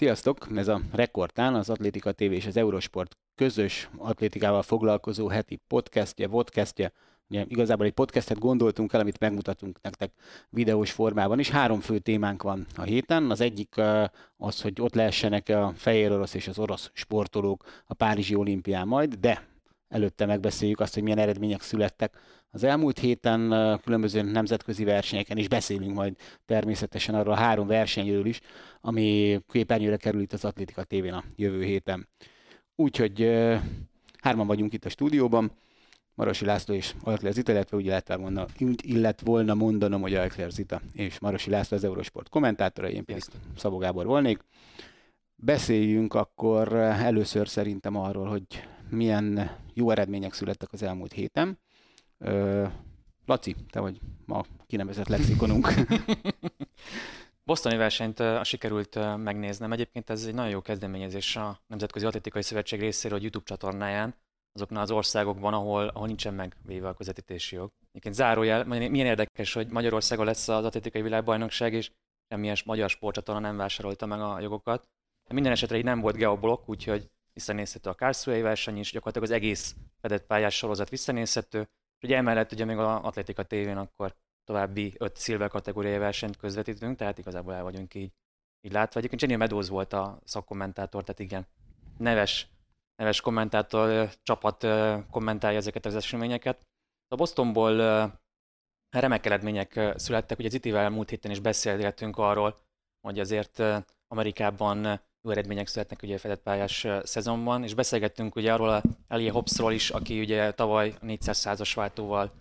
Sziasztok! Ez a Rekordtán, az Atlétika TV és az Eurosport közös atlétikával foglalkozó heti podcastje, vodcastje. Ugye igazából egy podcastet gondoltunk el, amit megmutatunk nektek videós formában is. Három fő témánk van a héten. Az egyik az, hogy ott lehessenek a fehér orosz és az orosz sportolók a Párizsi olimpián majd, de előtte megbeszéljük azt, hogy milyen eredmények születtek az elmúlt héten különböző nemzetközi versenyeken is beszélünk majd természetesen arról a három versenyről is, ami képernyőre kerül itt az Atlétika tévén a jövő héten. Úgyhogy hárman vagyunk itt a stúdióban, Marosi László és Alkler Zita, illetve úgy illet volna, illet volna mondanom, hogy Alkler Zita és Marosi László az Eurosport kommentátora, én pedig Szabó Gábor volnék. Beszéljünk akkor először szerintem arról, hogy milyen jó eredmények születtek az elmúlt héten. Laci, te vagy ma kinevezett lexikonunk. Bostoni versenyt uh, sikerült megnéznem. Egyébként ez egy nagyon jó kezdeményezés a Nemzetközi Atlétikai Szövetség részéről a YouTube csatornáján, azoknál az országokban, ahol, ahol nincsen megvéve a közvetítési jog. Egyébként zárójel, milyen érdekes, hogy Magyarországon lesz az atlétikai világbajnokság, és semmilyen magyar sportcsatorna nem vásárolta meg a jogokat. De minden esetre így nem volt geoblok, úgyhogy visszanézhető a Karlsruhei verseny is, gyakorlatilag az egész fedett pályás sorozat visszanézhető. És ugye emellett ugye még az Atlétika tévén akkor további öt szilver kategóriai versenyt közvetítünk, tehát igazából el vagyunk így, így látva. Egyébként Jenny Meadows volt a szakkommentátor, tehát igen, neves, neves kommentátor csapat kommentálja ezeket az eseményeket. A Bostonból remek eredmények születtek, ugye az itivel múlt héten is beszélgetünk arról, hogy azért Amerikában jó eredmények születnek ugye a fedett pályás szezonban, és beszélgettünk ugye arról a Elie Hobbsról is, aki ugye tavaly 400 százas váltóval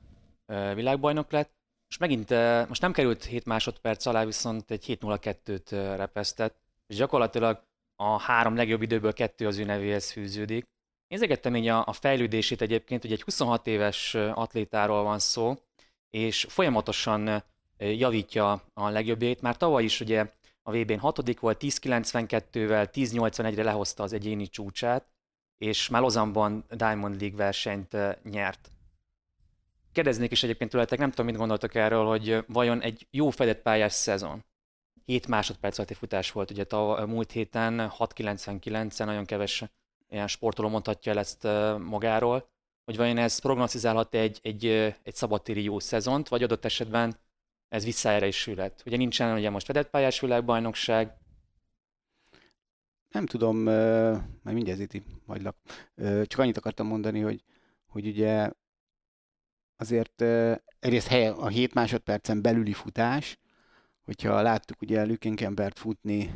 világbajnok lett, és megint, most nem került 7 másodperc alá, viszont egy 7.02-t repesztett, és gyakorlatilag a három legjobb időből kettő az ő nevéhez fűződik. Nézegettem így a, a fejlődését egyébként, hogy egy 26 éves atlétáról van szó, és folyamatosan javítja a legjobbjait. Már tavaly is ugye a VB-n hatodik volt, 10.92-vel, 10.81-re lehozta az egyéni csúcsát, és már Lozanban Diamond League versenyt nyert. Kérdeznék is egyébként tőletek, nem tudom, mit gondoltok erről, hogy vajon egy jó fedett pályás szezon, 7 másodperc alatti futás volt ugye a múlt héten, 6.99-en, nagyon keves ilyen sportoló mondhatja el ezt magáról, hogy vajon ez prognosztizálhat egy, egy, egy szabadtéri jó szezont, vagy adott esetben ez visszájára is sülhet. Ugye nincsen ugye most fedett pályás világbajnokság. Nem tudom, majd mindjárt itt hagylak. Csak annyit akartam mondani, hogy, hogy ugye azért egyrészt hely, a 7 másodpercen belüli futás, hogyha láttuk ugye Lükenkembert futni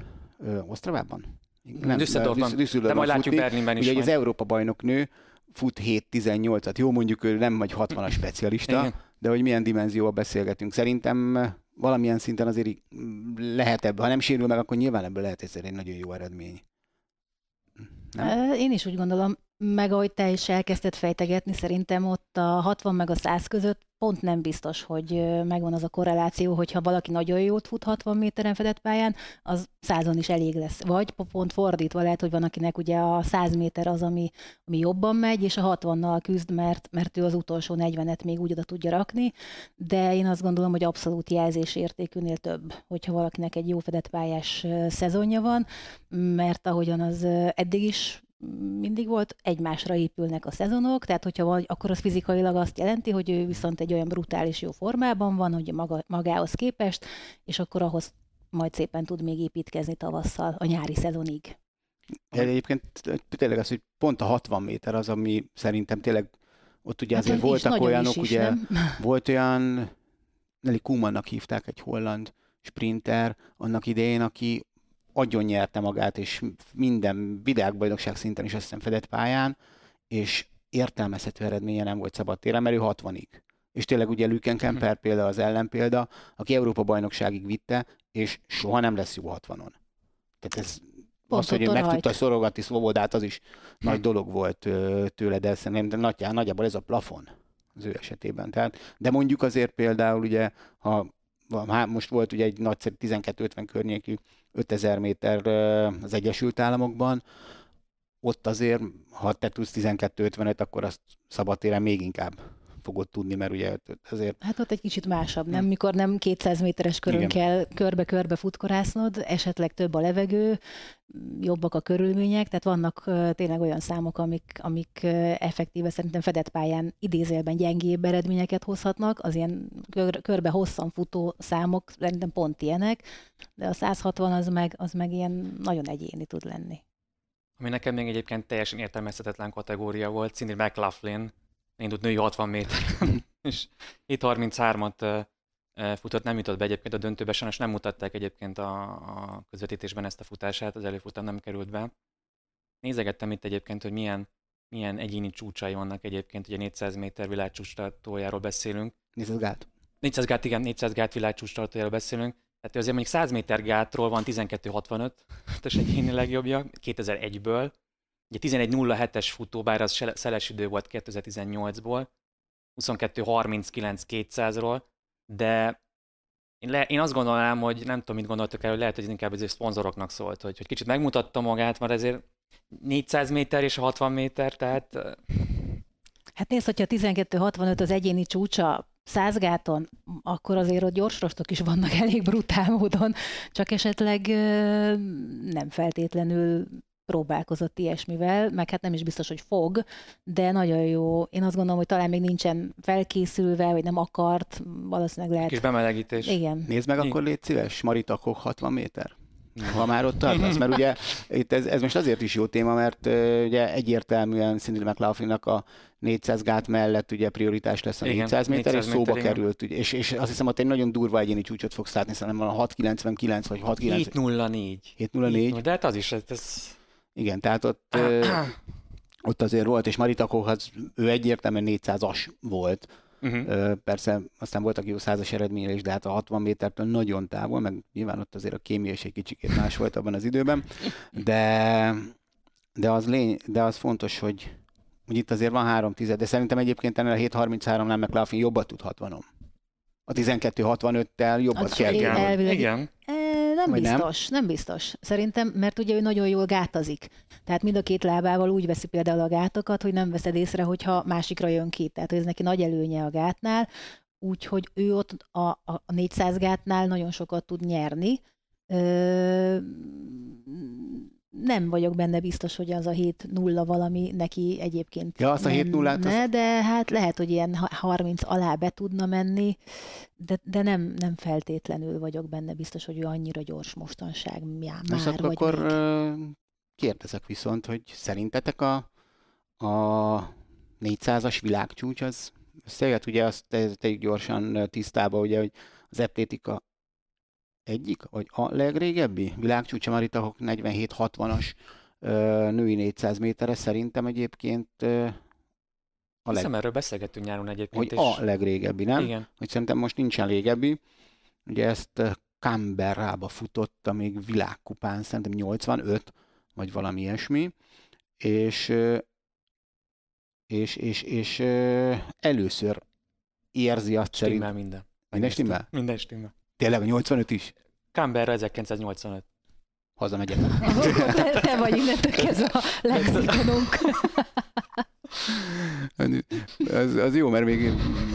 Osztravában? Nem, Düsseldorfban, de majd látjuk Berlinben is. Ugye az Európa bajnok nő fut 7-18-at. Jó, mondjuk ő nem vagy 60-as specialista, Igen de hogy milyen dimenzióval beszélgetünk. Szerintem valamilyen szinten azért lehet ebből, ha nem sérül meg, akkor nyilván ebből lehet ez egy nagyon jó eredmény. Nem? Én is úgy gondolom, meg ahogy te is elkezdted fejtegetni, szerintem ott a 60 meg a 100 között pont nem biztos, hogy megvan az a korreláció, hogyha valaki nagyon jót fut 60 méteren fedett pályán, az százon is elég lesz. Vagy pont fordítva lehet, hogy van, akinek ugye a 100 méter az, ami, ami jobban megy, és a 60-nal küzd, mert, mert ő az utolsó 40-et még úgy oda tudja rakni, de én azt gondolom, hogy abszolút jelzésértékűnél több, hogyha valakinek egy jó fedett pályás szezonja van, mert ahogyan az eddig is mindig volt, egymásra épülnek a szezonok, tehát hogyha vagy, akkor az fizikailag azt jelenti, hogy ő viszont egy olyan brutális jó formában van, hogy maga, magához képest, és akkor ahhoz majd szépen tud még építkezni tavasszal a nyári szezonig. Egyébként tényleg az, hogy pont a 60 méter az, ami szerintem tényleg ott ugye hát azért voltak olyanok, is, ugye nem? volt olyan, Nelly Kumannak hívták egy holland sprinter annak idején, aki agyon nyerte magát, és minden világbajnokság szinten is azt hiszem fedett pályán, és értelmezhető eredménye nem volt szabad téren, mert ő 60-ig. És tényleg ugye Lüken Kemper példa az ellenpélda, aki Európa bajnokságig vitte, és soha nem lesz jó 60-on. Tehát ez Pont az, hogy ő meg tudta szorogatni Szvobodát, az is hm. nagy dolog volt tőle, de szerintem nagy, nagyjából ez a plafon az ő esetében. Tehát, de mondjuk azért például ugye, ha most volt ugye egy nagyszerű 12-50 környékű 5000 méter az Egyesült Államokban, ott azért, ha te tudsz 12-50-et, akkor azt szabadtéren még inkább fogod tudni, mert ugye azért... Hát ott egy kicsit másabb, nem? Mikor nem 200 méteres körön Igen. kell körbe-körbe futkorásznod, esetleg több a levegő, jobbak a körülmények, tehát vannak tényleg olyan számok, amik, amik effektíve szerintem fedett pályán idézélben gyengébb eredményeket hozhatnak, az ilyen kör, körbe hosszan futó számok szerintem pont ilyenek, de a 160 az meg, az meg ilyen nagyon egyéni tud lenni. Ami nekem még egyébként teljesen értelmezhetetlen kategória volt, Cindy McLaughlin, indult női 60 méter, és 7.33-at futott, nem jutott be egyébként a döntőbe, sajnos nem mutatták egyébként a, a közvetítésben ezt a futását, az előfutam nem került be. Nézegettem itt egyébként, hogy milyen, milyen egyéni csúcsai vannak egyébként, ugye 400 méter világcsúcstartójáról beszélünk. 400 gát. 400 gát, igen, 400 gát világcsúcstartójáról beszélünk. Tehát azért mondjuk 100 méter gátról van 12.65, és egyéni legjobbja, 2001-ből. Ugye 11.07-es futó, bár az szeles idő volt 2018-ból, 22.39 200-ról, de én, le, én azt gondolnám, hogy nem tudom, mit gondoltok el, lehet, hogy inkább ez szponzoroknak szólt, hogy, hogy kicsit megmutatta magát, mert ezért 400 méter és 60 méter, tehát... Hát nézd, hogyha 12-65 az egyéni csúcsa százgáton, akkor azért ott gyorsrostok is vannak elég brutál módon, csak esetleg nem feltétlenül próbálkozott ilyesmivel, meg hát nem is biztos, hogy fog, de nagyon jó. Én azt gondolom, hogy talán még nincsen felkészülve, vagy nem akart, valószínűleg lehet. Kis bemelegítés. Igen. Nézd meg akkor, légy szíves, Marita Koch 60 méter. Ha már ott tartasz, mert ugye itt ez, ez most azért is jó téma, mert uh, ugye egyértelműen Cindy McLaughlinnak a 400 gát mellett ugye prioritás lesz a igen, 400 méter, 400 és szóba méter, került, ugye, és, és azt hiszem, hogy egy nagyon durva egyéni csúcsot fogsz látni, szerintem van a 699 vagy 694. 704. 704. De hát az is, ez igen, tehát ott, ott azért volt, és Marita Koch, ő egyértelműen 400-as volt. Uh-huh. Persze aztán voltak jó százas eredménye is, de hát a 60 métertől nagyon távol, meg nyilván ott azért a kémia is egy kicsikét más volt abban az időben, de, de, az, lény, de az fontos, hogy, hogy itt azért van 3 tized, de szerintem egyébként ennél a 7.33-nál McLaughlin jobbat tud 60 A 12.65-tel jobbat kell. Igen. Igen nem Vagy biztos, nem? nem biztos. Szerintem, mert ugye ő nagyon jól gátazik. Tehát mind a két lábával úgy veszi például a gátokat, hogy nem veszed észre, hogyha másikra jön ki. Tehát ez neki nagy előnye a gátnál, úgyhogy ő ott a, a, a 400 gátnál nagyon sokat tud nyerni. Ö, nem vagyok benne biztos, hogy az a 7-0 valami neki egyébként ja, azt a 7 0 az... de hát lehet, hogy ilyen 30 alá be tudna menni, de, de nem, nem feltétlenül vagyok benne biztos, hogy ő annyira gyors mostanság már. Most vagy akkor még. kérdezek viszont, hogy szerintetek a, a 400-as világcsúcs az összejött, ugye azt tegyük gyorsan tisztába, ugye, hogy az atlétika egyik, vagy a legrégebbi világcsúcsa Maritahok 47-60-as női 400 méteres szerintem egyébként a leg... Hiszem, erről beszélgettünk nyáron egyébként. Hogy és... a legrégebbi, nem? Igen. Hogy szerintem most nincsen régebbi. Ugye ezt Canberrába futotta még világkupán, szerintem 85, vagy valami ilyesmi. És, és, és, és először érzi azt. Stimmel minden. Minden stimmel? Minden stimmel. Tényleg a 85 is? Canberra 1985. Hazamegyek. te, te vagy innentől ez a lexikonunk. az, az jó, mert még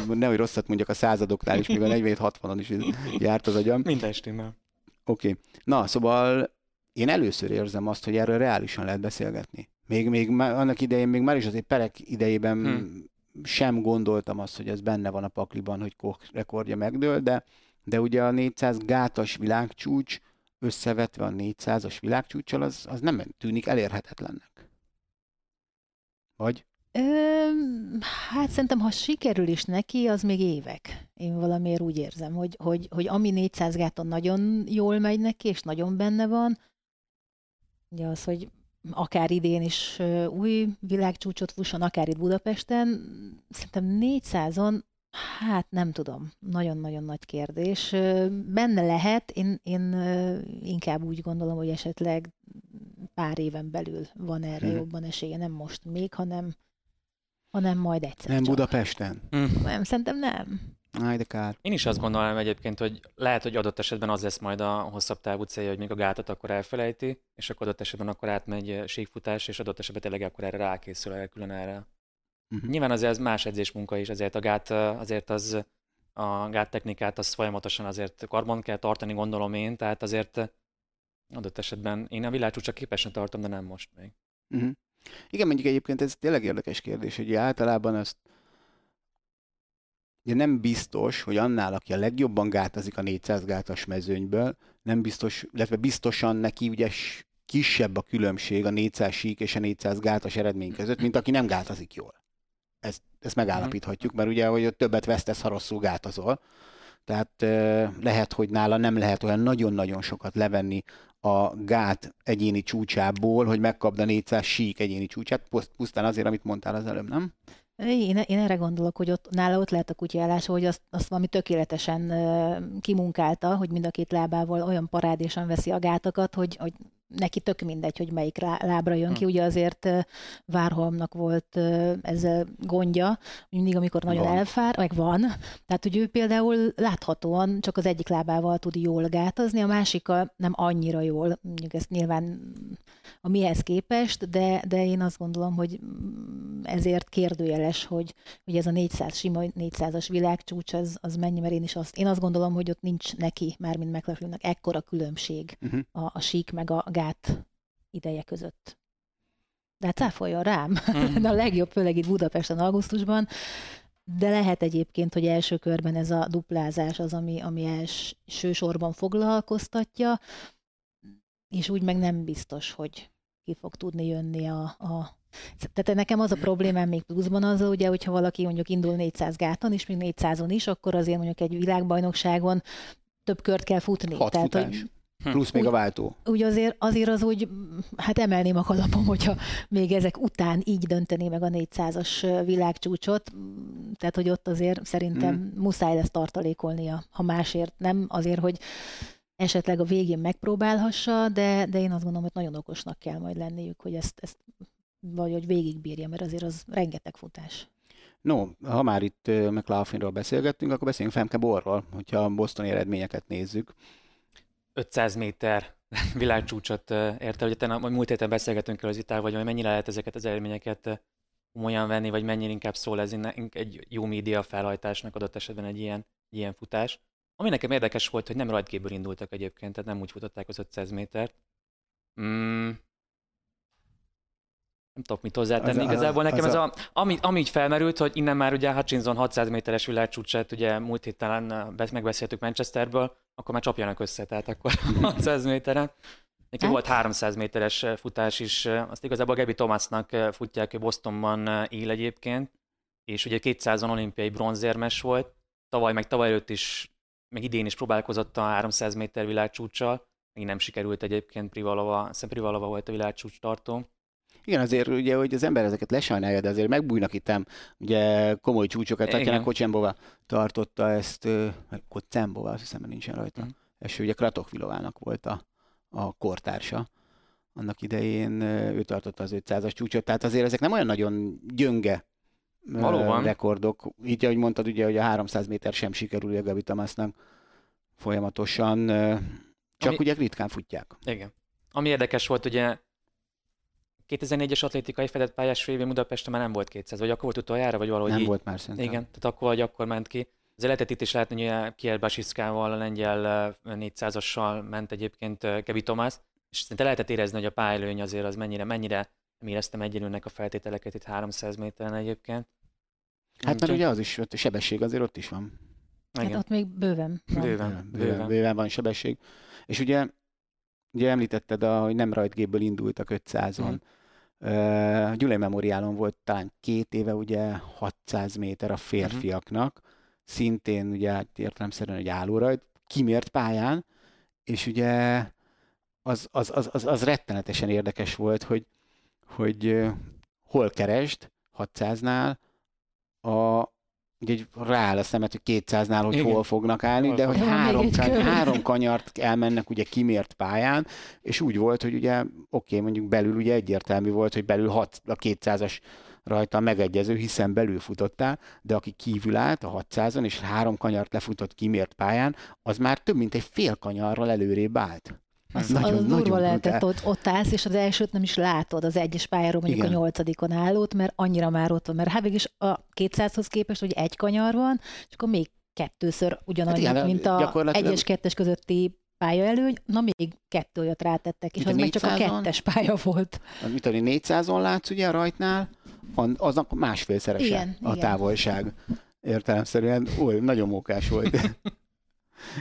nehogy rosszat mondjak a századoknál is, mivel 47-60-on is járt az agyam. Minden stimmel. Oké. Okay. Na, szóval én először érzem azt, hogy erről reálisan lehet beszélgetni. Még, még annak idején, még már is azért perek idejében hmm. sem gondoltam azt, hogy ez benne van a pakliban, hogy Koch rekordja megdől, de de ugye a 400 gátas világcsúcs összevetve a 400-as világcsúcsal, az, az nem tűnik elérhetetlennek. Vagy? Ö, hát szerintem, ha sikerül is neki, az még évek. Én valamiért úgy érzem, hogy, hogy, hogy ami 400 gáton nagyon jól megy neki, és nagyon benne van, ugye az, hogy akár idén is új világcsúcsot fusson, akár itt Budapesten, szerintem 400-on Hát nem tudom, nagyon-nagyon nagy kérdés. Benne lehet, én, én inkább úgy gondolom, hogy esetleg pár éven belül van erre hmm. jobban esélye, nem most még, hanem, hanem majd egyszer Nem csak. Budapesten? Hmm. Nem, szerintem nem. Áj, de kár. Én is azt gondolom egyébként, hogy lehet, hogy adott esetben az lesz majd a hosszabb távú célja, hogy még a gátat akkor elfelejti, és akkor adott esetben akkor átmegy síkfutás, és adott esetben tényleg akkor erre rákészül el külön erre Uh-huh. Nyilván azért ez más edzésmunka is, azért a gát, azért az a gáttechnikát az folyamatosan azért karbon kell tartani, gondolom én, tehát azért adott esetben én a világcsúcsa képesen tartom, de nem most még. Uh-huh. Igen, mondjuk egyébként ez tényleg érdekes kérdés, hogy általában azt ugye nem biztos, hogy annál, aki a legjobban gátazik a 400 gátas mezőnyből, nem biztos, illetve biztosan neki ugye kisebb a különbség a 400 sík és a 400 gátas eredmény között, mint aki nem gátazik jól. Ezt, ezt megállapíthatjuk, mert ugye, hogy többet vesztesz, ha rosszul gátazol. Tehát lehet, hogy nála nem lehet olyan nagyon-nagyon sokat levenni a gát egyéni csúcsából, hogy megkapd a 400 sík egyéni csúcsát, pusztán azért, amit mondtál az előbb, nem? Én, én erre gondolok, hogy ott, nála ott lehet a kutyállása, hogy azt, azt valami tökéletesen uh, kimunkálta, hogy mind a két lábával olyan parádésan veszi a gátakat, hogy, hogy neki tök mindegy, hogy melyik lábra jön ki. Hm. Ugye azért Várholmnak volt ezzel gondja, mindig, amikor nagyon van. elfár, meg van. Tehát, hogy ő például láthatóan csak az egyik lábával tud jól gátazni, a másikkal nem annyira jól. Mondjuk ezt nyilván a mihez képest, de, de én azt gondolom, hogy ezért kérdőjeles, hogy, hogy ez a 400 sima 400-as világcsúcs, az, az mennyi, mert én is azt, én azt gondolom, hogy ott nincs neki, mármint McLaughlinnak, ekkora különbség uh-huh. a, a sík meg a gát ideje között. De hát cáfoljon rám, mm. a legjobb, főleg itt Budapesten augusztusban, de lehet egyébként, hogy első körben ez a duplázás az, ami, ami első sorban foglalkoztatja, és úgy meg nem biztos, hogy ki fog tudni jönni a, a tehát nekem az a problémám még pluszban az, ugye, hogyha valaki mondjuk indul 400 gáton, és még 400-on is, akkor azért mondjuk egy világbajnokságon több kört kell futni. Hat Tehát, futás. hogy. Plusz még úgy, a váltó. Úgy azért, azért az úgy, hát emelném a kalapom, hogyha még ezek után így dönteni meg a 400-as világcsúcsot, tehát hogy ott azért szerintem mm. muszáj lesz tartalékolnia, ha másért nem, azért, hogy esetleg a végén megpróbálhassa, de, de én azt gondolom, hogy nagyon okosnak kell majd lenniük, hogy ezt, ezt vagy hogy végigbírja, mert azért az rengeteg futás. No, ha már itt McLaughlinról beszélgettünk, akkor beszéljünk Femke Borról, hogyha a bostoni eredményeket nézzük. 500 méter világcsúcsot érte. Ugye te, múlt héten beszélgetünk el az itál, vagy mennyire lehet ezeket az eredményeket komolyan venni, vagy mennyire inkább szól ez egy jó média felhajtásnak adott esetben egy ilyen, ilyen futás. Ami nekem érdekes volt, hogy nem rajtkéből indultak egyébként, tehát nem úgy futották az 500 métert. Mm, nem tudok mit hozzátenni. Az Igazából a, nekem ez a, a, ami, ami így felmerült, hogy innen már ugye Hutchinson 600 méteres világcsúcsát, ugye múlt héten megbeszéltük Manchesterből, akkor már csapjanak össze, tehát akkor 600 méteren. Neki hát? volt 300 méteres futás is, azt igazából Gabi Thomasnak futják, ő Bostonban él egyébként, és ugye 200-on olimpiai bronzérmes volt, tavaly meg tavaly előtt is, meg idén is próbálkozott a 300 méter világcsúcsal, még nem sikerült egyébként, Privalova, Privalova volt a világcsúcs tartó. Igen, azért ugye, hogy az ember ezeket lesajnálja, de azért megbújnak itt ugye komoly csúcsokat. Tatjana Kocsembova tartotta ezt, Kocembova, azt hiszem, nincsen rajta. Mm. És ugye Kratokvilovának volt a, a kortársa annak idején, ő tartotta az 500-as csúcsot, tehát azért ezek nem olyan nagyon gyönge Valóban. rekordok. Így, ahogy mondtad, ugye, hogy a 300 méter sem sikerül a Gabi Tamásnak folyamatosan, csak Ami... ugye ritkán futják. Igen. Ami érdekes volt, ugye 2004-es atlétikai fedett pályás főévé Budapesten már nem volt 200, vagy akkor volt utoljára, vagy valahogy Nem így. volt már szerintem. Igen, tehát akkor, vagy akkor ment ki. Az lehetett itt is látni, hogy Kiel Basiszkával, a lengyel 400-assal ment egyébként Kevi Tomás, és szerintem lehetett érezni, hogy a pályalőny azért az mennyire, mennyire nem éreztem egyenlőnek a feltételeket itt 300 méteren egyébként. Hát mert ugye az is, ott a sebesség azért ott is van. Hát Igen. ott még bőven van. Bőven, bőven, bőven, bőven van sebesség. És ugye, ugye említetted, a, hogy nem rajtgépből indultak 500-on. Mm. Uh, Gyulai Memoriálon volt talán két éve ugye 600 méter a mhm. férfiaknak, uh-huh. szintén ugye hát értelemszerűen egy állórajt, kimért pályán, és ugye az, az, az, az, az rettenetesen érdekes volt, hogy, hogy hol keresd 600-nál a, ugye rááll a szemet, hogy 200-nál, hogy Igen. hol fognak állni, hol de hogy három, kany- három kanyart elmennek ugye kimért pályán, és úgy volt, hogy ugye oké, okay, mondjuk belül ugye egyértelmű volt, hogy belül hat, a 200-as rajta megegyező, hiszen belül futottál, de aki kívül állt a 600-on, és három kanyart lefutott kimért pályán, az már több mint egy fél kanyarral előrébb állt. Az, nagyon, az nagyon durva lehetett, ott, ott állsz, és az elsőt nem is látod, az egyes pályáról mondjuk Igen. a nyolcadikon állót, mert annyira már ott van, mert hát is a 200-hoz képest, hogy egy kanyar van, és akkor még kettőször ugyanannyi, hát mint a gyakorlatilag... egyes kettes közötti pályaelőny, na még kettő olyat rátettek, és az meg csak a kettes pálya volt. Mit tudom, 400-on látsz ugye a rajtnál, aznak másfélszerese igen, a igen. távolság. Értelemszerűen, oly, nagyon mókás volt.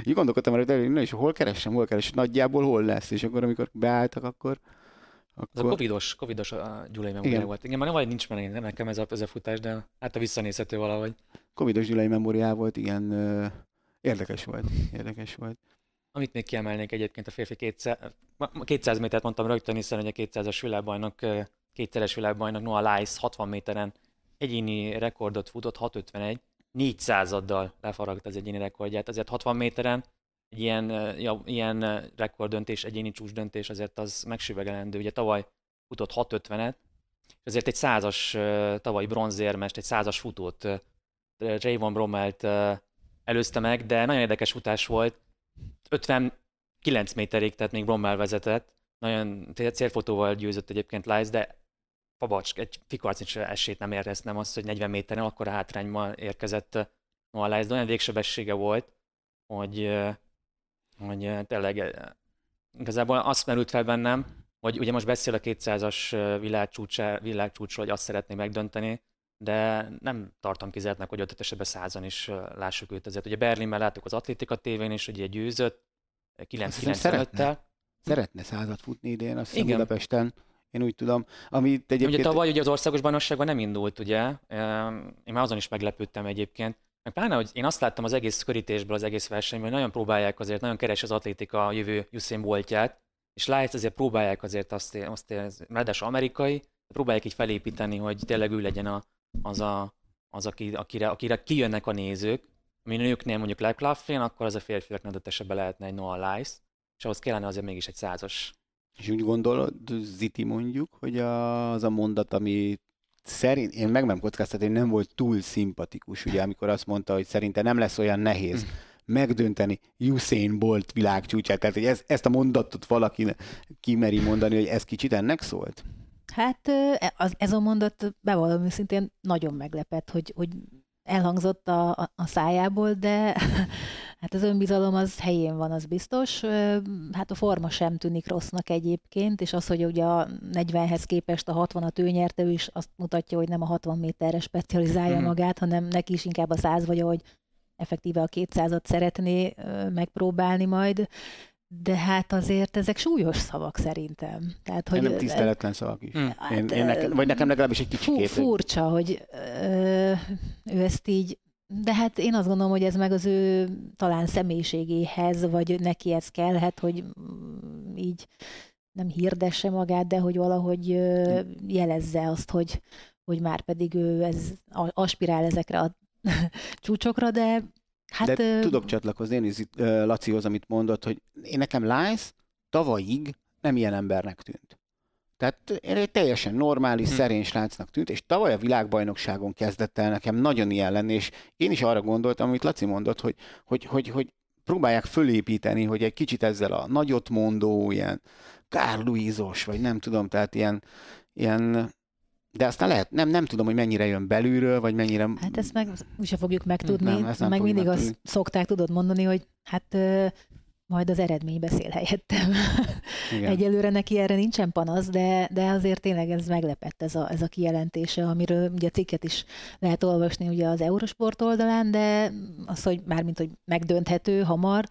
Így gondolkodtam hogy na és hol keresem, hol keresem, nagyjából hol lesz, és akkor amikor beálltak, akkor akkor... Ez a covidos, covidos a gyulai memória volt. Igen, már nem vagy nincs meg nekem ez a, ez a futás, de hát a visszanézhető valahogy. Covidos gyulai memóriá volt, igen, érdekes volt, érdekes volt. Amit még kiemelnék egyébként a férfi 200, 200 métert mondtam rögtön, hiszen ugye 200-as világbajnok, kétszeres világbajnok Noah Lyles 60 méteren egyéni rekordot futott, 651, 400-addal lefaragt az egyéni rekordját. Azért 60 méteren egy ilyen, ja, ilyen rekorddöntés, egyéni csúcsdöntés azért az megsüvegelendő. Ugye tavaly futott 650-et, és azért egy százas tavalyi bronzérmest, egy százas futót Javon Brommelt előzte meg, de nagyon érdekes futás volt. 59 méterig, tehát még Brommel vezetett. Nagyon célfotóval győzött egyébként Lice, de Pabacs, egy fikarc esélyt nem érez, nem az, hogy 40 méteren akkor a hátrányban érkezett Noah de olyan végsebessége volt, hogy, hogy tényleg igazából azt merült fel bennem, hogy ugye most beszél a 200-as világcsúcsról, hogy azt szeretné megdönteni, de nem tartom kizártnak, hogy ott esetben százan is lássuk őt. Ezért ugye Berlinben láttuk az Atlétika tévén is, hogy ugye győzött 9-95-tel. Szeretne százat futni idén, azt hiszem Budapesten. Én úgy tudom. Amit egyébként... Ugye tavaly ugye az országos bajnokságban nem indult, ugye? Én már azon is meglepődtem egyébként. Meg pláne, hogy én azt láttam az egész körítésből, az egész versenyben, hogy nagyon próbálják azért, nagyon keres az atlétika a jövő Usain Boltját, és Lights azért próbálják azért azt, azt ráadásul amerikai, próbálják így felépíteni, hogy tényleg ő legyen a, az, a, az aki, akire, akire kijönnek a nézők, ami nőknél mondjuk Laughlin, akkor az a férfiaknak adott esetben lehetne egy Noah Lice, és ahhoz kellene azért mégis egy százas. És úgy gondolod, Ziti mondjuk, hogy az a mondat, ami szerint, én meg nem kockáztatom, nem volt túl szimpatikus, ugye, amikor azt mondta, hogy szerinte nem lesz olyan nehéz hm. megdönteni Usain Bolt világcsúcsát. Tehát, hogy ez, ezt a mondatot valaki kimeri mondani, hogy ez kicsit ennek szólt? Hát az, ez a mondat bevallom őszintén nagyon meglepett, hogy, hogy elhangzott a, a, a szájából, de hát az önbizalom az helyén van, az biztos. Hát a forma sem tűnik rossznak egyébként, és az, hogy ugye a 40-hez képest a 60-at ő nyerte, ő is azt mutatja, hogy nem a 60 méterre specializálja mm. magát, hanem neki is inkább a 100 vagy, ahogy effektíve a 200-at szeretné megpróbálni majd de hát azért ezek súlyos szavak szerintem. Tehát, hogy, nem tiszteletlen szavak is. Hát, én, én nekem, vagy nekem legalábbis egy kicsit. Furcsa, hogy ö, ő ezt így de hát én azt gondolom, hogy ez meg az ő talán személyiségéhez, vagy neki ez kellhet, hogy így nem hirdesse magát, de hogy valahogy jelezze azt, hogy, hogy már pedig ő ez aspirál ezekre a csúcsokra, de Hát, De ö... tudok csatlakozni én is Lacihoz, amit mondott, hogy én nekem Lice tavalyig nem ilyen embernek tűnt. Tehát én egy teljesen normális, hm. szerény srácnak tűnt, és tavaly a világbajnokságon kezdett el nekem nagyon ilyen lenni, és én is arra gondoltam, amit Laci mondott, hogy, hogy, hogy, hogy próbálják fölépíteni, hogy egy kicsit ezzel a nagyot mondó, ilyen Carl vagy nem tudom, tehát ilyen, ilyen de aztán lehet, nem, nem tudom, hogy mennyire jön belülről, vagy mennyire... Hát ezt meg úgyse fogjuk megtudni. Nem, ezt nem meg mindig megtudni. azt szokták tudod mondani, hogy hát majd az eredmény beszél helyettem. Igen. Egyelőre neki erre nincsen panasz, de, de azért tényleg ez meglepett ez a, ez a kijelentése, amiről ugye cikket is lehet olvasni ugye az Eurosport oldalán, de az, hogy mármint, hogy megdönthető hamar,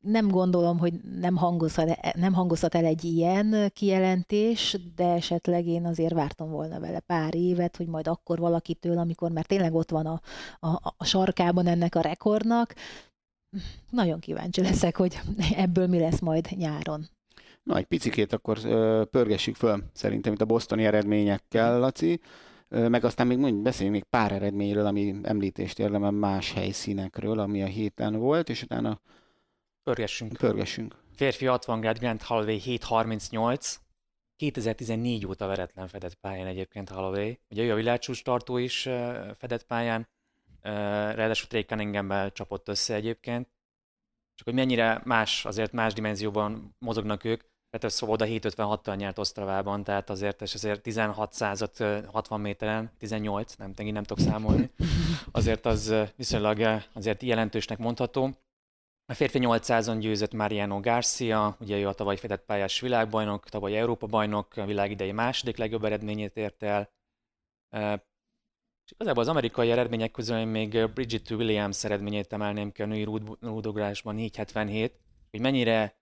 nem gondolom, hogy nem hangozhat, nem hangozhat el egy ilyen kijelentés, de esetleg én azért vártam volna vele pár évet, hogy majd akkor valakitől, amikor már tényleg ott van a, a, a sarkában ennek a rekordnak, nagyon kíváncsi leszek, hogy ebből mi lesz majd nyáron. Na, egy picikét akkor pörgessük föl szerintem itt a bosztoni eredményekkel, Laci, meg aztán még mondjuk beszéljünk még pár eredményről, ami említést érdemel más helyszínekről, ami a héten volt, és utána Pörgessünk. Pörgessünk. Férfi 60 Grad Grand Holloway 7.38. 2014 óta veretlen fedett pályán egyébként Holloway. Ugye ő a világcsúcs tartó is fedett pályán, ráadásul Trey Cunninghammel csapott össze egyébként. csak hogy mennyire más, azért más dimenzióban mozognak ők, Petr Szoboda 7.56-tal nyert Osztravában, tehát azért, és azért 16 százat 60 méteren, 18, nem, megint nem tudok számolni, azért az viszonylag azért jelentősnek mondható. A férfi 800-on győzött Mariano Garcia, ugye ő a tavaly fedett pályás világbajnok, tavaly Európa bajnok, a világ idei második legjobb eredményét ért el. És igazából az amerikai eredmények közül még Bridget Williams eredményét emelném ki a női rúdográsban 477, hogy mennyire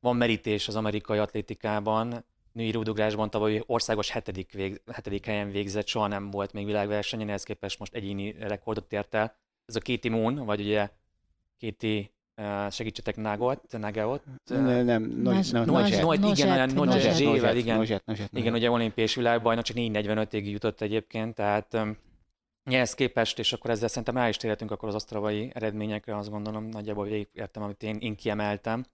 van merítés az amerikai atlétikában, női rúdugrásban tavaly országos hetedik, vég, hetedik helyen végzett, soha nem volt még világversenyen, ehhez képest most egyéni rekordot ért el. Ez a Kéti Moon, vagy ugye Kéti segítsetek Nagot, Nagot. Nem, nem, Nozset. Igen, olyan Nozset, igen. Igen, ugye olimpiai világbajnok, csak 4.45-ig jutott egyébként, tehát ehhez képest, és akkor ezzel szerintem rá is térhetünk akkor az asztravai eredményekre, azt gondolom, nagyjából végigértem, amit én, én kiemeltem.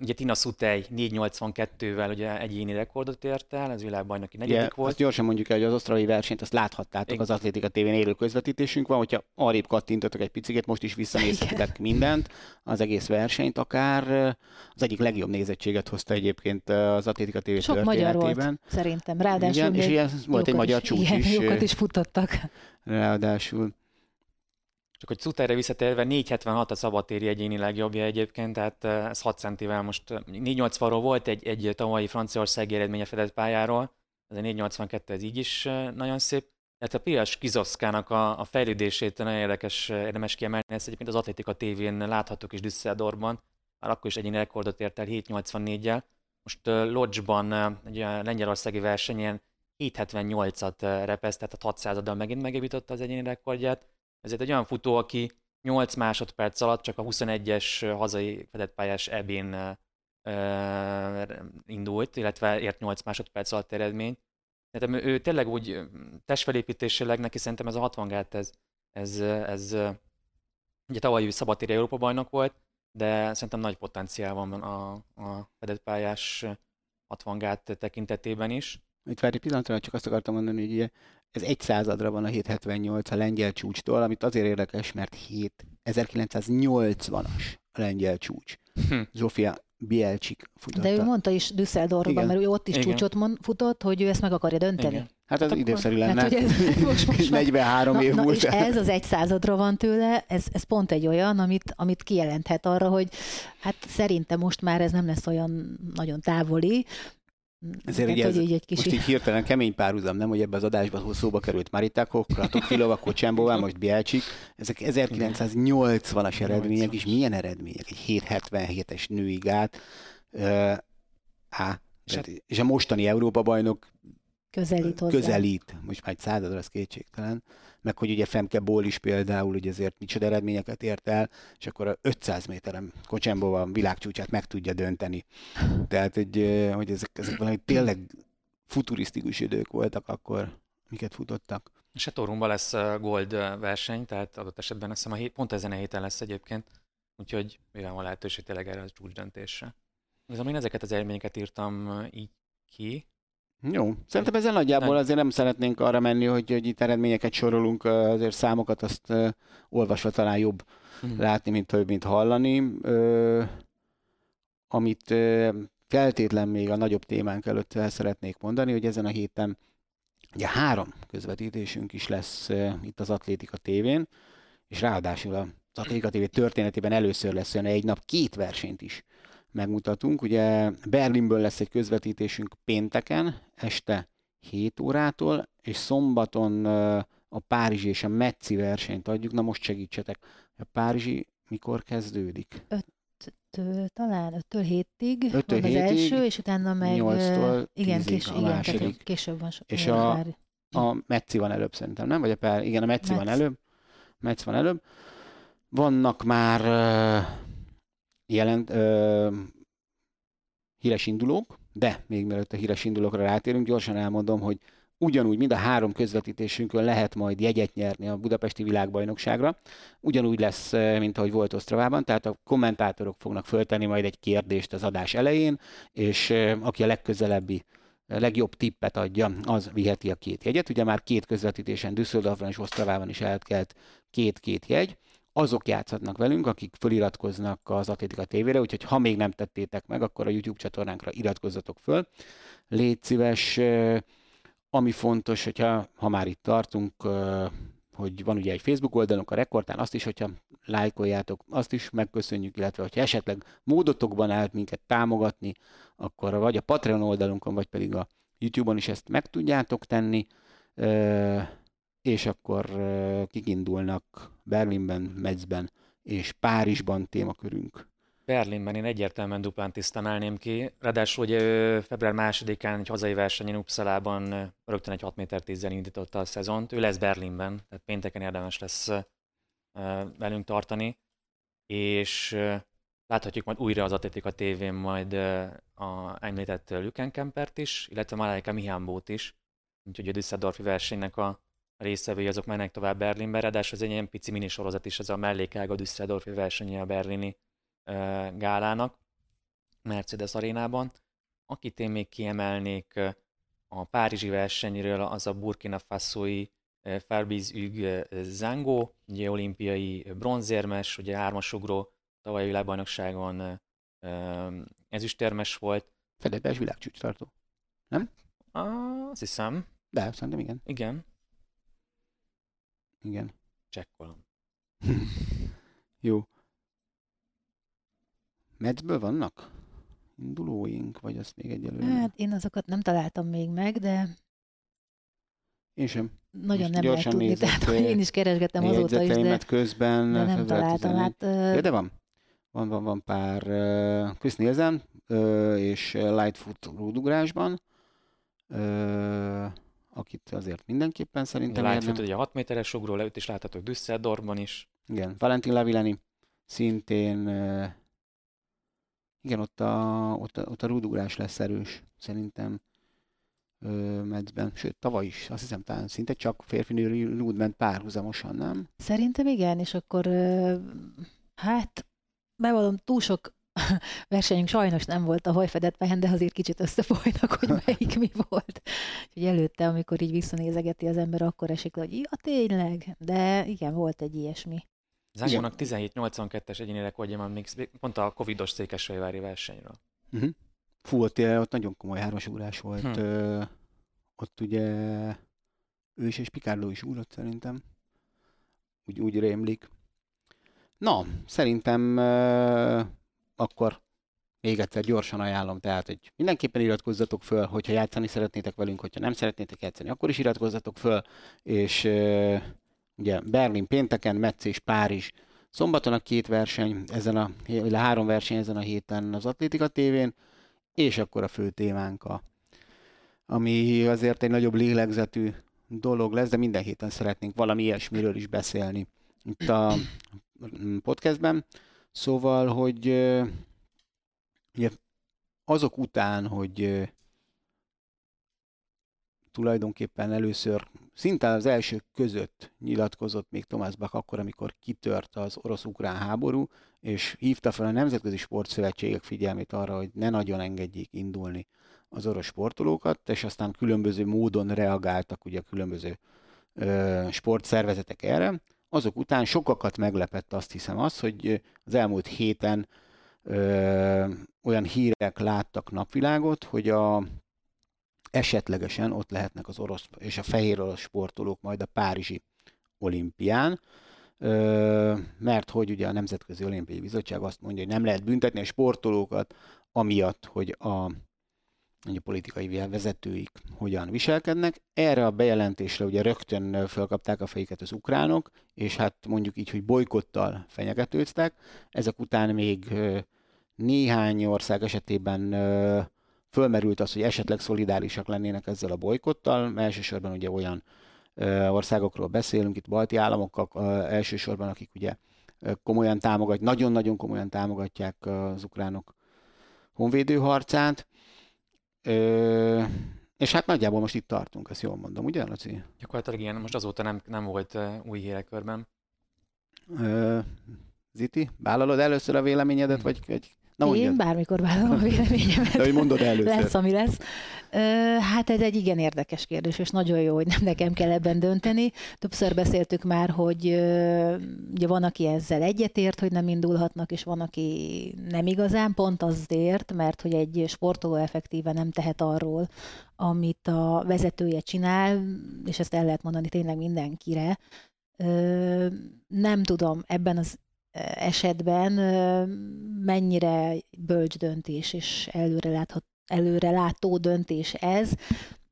Ugye Tina Sutej 482-vel ugye egyéni rekordot ért el, ez világbajnoki negyedik yeah, volt. Azt gyorsan mondjuk el, hogy az asztrali versenyt azt láthattátok, az Atlétika tévén élő közvetítésünk van, hogyha arrébb kattintotok egy picit, most is visszanézhetek mindent, az egész versenyt akár. Az egyik legjobb nézettséget hozta egyébként az Atlétika TV Sok magyar volt, szerintem. Ráadásul Igen, és ilyen, volt egy magyar csúcs is. Jókat is futottak. Ráadásul. Csak hogy Cuterre visszatérve, 476 a szabadtéri egyéni legjobbja egyébként, tehát eh, ez 6 centivel most 480-ról eh, volt egy, egy tavalyi franciaországi eredménye fedett pályáról, ez a 482 ez így is eh, nagyon szép. Tehát a Pias Kizoszkának a, a fejlődését nagyon érdekes, érdemes kiemelni, ezt egyébként az Atlétika tévén láthatok is Düsseldorfban, már akkor is egyéni rekordot ért el 784-jel. Most Lodge-ban, egy lengyelországi versenyen 778-at repeszt, tehát a 600-addal megint megjavította az egyéni rekordját. Ezért egy olyan futó, aki 8 másodperc alatt csak a 21-es hazai fedett pályás ebén indult, illetve ért 8 másodperc alatt eredmény. Tehát ő tényleg úgy testfelépítésileg neki szerintem ez a 60 gát, ez, ez, ez ugye tavalyi szabadtéri Európa bajnok volt, de szerintem nagy potenciál van a, a fedett pályás 60 gát tekintetében is. Itt várj egy pillanatra, csak azt akartam mondani, hogy ugye ez egy századra van a 778 a lengyel csúcstól, amit azért érdekes, mert 7 1980-as a lengyel csúcs. Hm. Zsófia Bielcsik futotta. De ő mondta is Düsseldorfban, mert ő ott is Igen. csúcsot mond, futott, hogy ő ezt meg akarja dönteni. Igen. Hát az hát időszerű lenne. Hát, ez, most, most 43 na, év na, múlt. És ez az egy századra van tőle, ez, ez pont egy olyan, amit, amit kijelenthet arra, hogy hát szerintem most már ez nem lesz olyan nagyon távoli, ezért hát, ugye ez, így egy kis... most így hirtelen kemény párhuzam, nem, hogy ebbe az adásban szóba került Maritakok, Kratok Filova, Kocsembová, most Bielcsik. Ezek 1980-as eredmények, és milyen eredmények? Egy 777-es női gát. Uh, á, és, hát, és a mostani Európa bajnok közelít hozzá. Közelít, most már egy századra, az kétségtelen meg hogy ugye Femke Ból is például ugye azért micsoda eredményeket ért el, és akkor a 500 méteren a világcsúcsát meg tudja dönteni. Tehát, hogy, hogy ezek, ezek valami tényleg futurisztikus idők voltak akkor, miket futottak. És a Torumban lesz Gold verseny, tehát adott esetben azt hiszem a hét, pont ezen a héten lesz egyébként, úgyhogy mivel van lehetőség tényleg erre a csúcs döntésre. Viszont én ezeket az eredményeket írtam így ki, jó, szerintem ezzel nagyjából azért nem szeretnénk arra menni, hogy, hogy itt eredményeket sorolunk, azért számokat azt olvasva talán jobb hmm. látni, mint, mint hallani. Uh, amit feltétlen még a nagyobb témánk előtt el szeretnék mondani, hogy ezen a héten ugye három közvetítésünk is lesz itt az Atlétika tévén, és ráadásul az Atlétika TV történetében először lesz olyan egy nap két versenyt is megmutatunk. Ugye Berlinből lesz egy közvetítésünk pénteken, este 7 órától, és szombaton a Párizsi és a Metzi versenyt adjuk. Na most segítsetek, a Párizsi mikor kezdődik? Öttől, talán 5-től 7-ig 5 van az első, és utána meg 8-tól igen, kés, a igen, második. később van. És a, a Metzi van előbb szerintem, nem? Vagy a Pár, igen, a Metzi Metz. van előbb. Metz van előbb. Vannak már jelent, ö, híres indulók, de még mielőtt a híres indulókra rátérünk, gyorsan elmondom, hogy ugyanúgy mind a három közvetítésünkön lehet majd jegyet nyerni a Budapesti Világbajnokságra. Ugyanúgy lesz, mint ahogy volt Osztravában, tehát a kommentátorok fognak föltenni majd egy kérdést az adás elején, és aki a legközelebbi legjobb tippet adja, az viheti a két jegyet. Ugye már két közvetítésen Düsseldorfban és Osztravában is elkelt két-két jegy azok játszhatnak velünk, akik feliratkoznak az Atlétika tévére, úgyhogy ha még nem tettétek meg, akkor a YouTube csatornánkra iratkozzatok föl. Légy szíves, ami fontos, hogyha ha már itt tartunk, hogy van ugye egy Facebook oldalunk, a Rekordtán, azt is, hogyha lájkoljátok, azt is megköszönjük, illetve hogyha esetleg módotokban állt minket támogatni, akkor vagy a Patreon oldalunkon, vagy pedig a YouTube-on is ezt meg tudjátok tenni, és akkor kikindulnak Berlinben, Metzben és Párizsban témakörünk. Berlinben én egyértelműen duplán tisztán állném ki. Ráadásul ugye február másodikán egy hazai versenyen Uppsalában rögtön egy 6 méter 10 indította a szezont. Ő lesz Berlinben, tehát pénteken érdemes lesz velünk tartani. És láthatjuk majd újra az Atletika tévén majd a említett Lükenkempert is, illetve Malaika Mihambót is. Úgyhogy a Düsseldorfi versenynek a részevői azok mennek tovább Berlinbe, ráadásul ez egy ilyen pici minisorozat is, ez a mellékág a Düsseldorfi versenye a berlini gálának Mercedes arénában. Akit én még kiemelnék a párizsi versenyről, az a Burkina Fasoi Farbiz Üg Zango, ugye olimpiai bronzérmes, ugye hármasugró, tavalyi világbajnokságon ezüstérmes volt. Fedetbes világcsúcs tartó. Nem? Azt hiszem. De, szerintem igen. Igen. Igen. Csekkolom. Jó. Medzből vannak indulóink, vagy azt még egyelőre? Hát én azokat nem találtam még meg, de én sem. Nagyon Most nem lehet tudni, tehát hogy én is keresgettem azóta is, de, közben de nem találtam. Hát, ja, de van. Van, van, van pár uh, Chris Nielsen uh, és Lightfoot rúdugrásban, uh, akit azért mindenképpen szerintem Lightfoot ugye 6 méteres ugró, leüt is láthatok Düsseldorfban is. Igen, Valentin Lavileni szintén igen, ott a, ott a, ott a rúdugrás lesz erős, szerintem Medzben, sőt tavaly is, azt hiszem talán szinte csak férfi női rúd ment párhuzamosan, nem? Szerintem igen, és akkor hát bevallom, túl sok versenyünk sajnos nem volt a hajfedett fejen, de azért kicsit összefolynak, hogy melyik mi volt. Úgyhogy előtte, amikor így visszanézegeti az ember, akkor esik le, hogy ja, tényleg, de igen, volt egy ilyesmi. Zángónak 17-82-es egyéni rekordja van még pont a Covidos székesfehérvári versenyről. Uh-huh. Fú, ott, ott nagyon komoly hármasugrás volt. Hm. Ö, ott ugye ő is és Picardo is úrott szerintem. Úgy, úgy rémlik. Na, szerintem ö, akkor még egyszer gyorsan ajánlom, tehát, hogy mindenképpen iratkozzatok föl, hogyha játszani szeretnétek velünk, hogyha nem szeretnétek játszani, akkor is iratkozzatok föl, és ö, ugye Berlin pénteken, Metz és Párizs szombaton a két verseny, ezen a, a három verseny ezen a héten az Atlétika tévén, és akkor a fő témánk a, ami azért egy nagyobb lélegzetű dolog lesz, de minden héten szeretnénk valami ilyesmiről is beszélni itt a podcastben. Szóval, hogy ugye, azok után, hogy tulajdonképpen először szinte az elsők között nyilatkozott még Thomas Bach akkor, amikor kitört az orosz-ukrán háború, és hívta fel a Nemzetközi Sportszövetségek figyelmét arra, hogy ne nagyon engedjék indulni az orosz sportolókat, és aztán különböző módon reagáltak ugye a különböző ö, sportszervezetek erre. Azok után sokakat meglepett azt hiszem az, hogy az elmúlt héten ö, olyan hírek láttak napvilágot, hogy a esetlegesen ott lehetnek az orosz és a fehér orosz sportolók majd a Párizsi olimpián, mert hogy ugye a Nemzetközi Olimpiai Bizottság azt mondja, hogy nem lehet büntetni a sportolókat, amiatt, hogy a, a politikai vezetőik hogyan viselkednek. Erre a bejelentésre ugye rögtön felkapták a fejüket az ukránok, és hát mondjuk így, hogy bolykottal fenyegetőztek. Ezek után még néhány ország esetében fölmerült az, hogy esetleg szolidárisak lennének ezzel a bolykottal, elsősorban ugye olyan országokról beszélünk, itt balti államokkal elsősorban, akik ugye komolyan támogat, nagyon-nagyon komolyan támogatják az ukránok honvédő harcát. És hát nagyjából most itt tartunk, ezt jól mondom, ugye, Laci? Gyakorlatilag igen, most azóta nem, nem volt új hírekörben. Ziti, vállalod először a véleményedet, vagy, vagy Na, Én bármikor vállalom a véleményemet. De hogy mondod először. lesz, ami lesz. Hát ez egy igen érdekes kérdés, és nagyon jó, hogy nem nekem kell ebben dönteni. Többször beszéltük már, hogy ugye van, aki ezzel egyetért, hogy nem indulhatnak, és van, aki nem igazán, pont azért, mert hogy egy sportoló effektíve nem tehet arról, amit a vezetője csinál, és ezt el lehet mondani tényleg mindenkire. Nem tudom, ebben az esetben mennyire bölcs döntés és előre láthat előre látó döntés ez,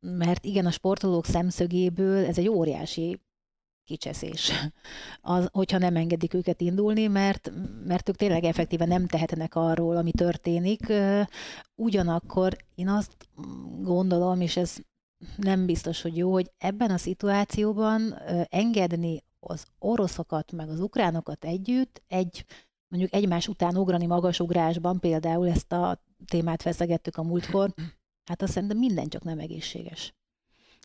mert igen, a sportolók szemszögéből ez egy óriási kicseszés, az, hogyha nem engedik őket indulni, mert, mert ők tényleg effektíven nem tehetnek arról, ami történik. Ugyanakkor én azt gondolom, és ez nem biztos, hogy jó, hogy ebben a szituációban engedni az oroszokat meg az ukránokat együtt egy mondjuk egymás után ugrani magasugrásban, például ezt a témát feszegettük a múltkor, hát azt szerintem minden csak nem egészséges.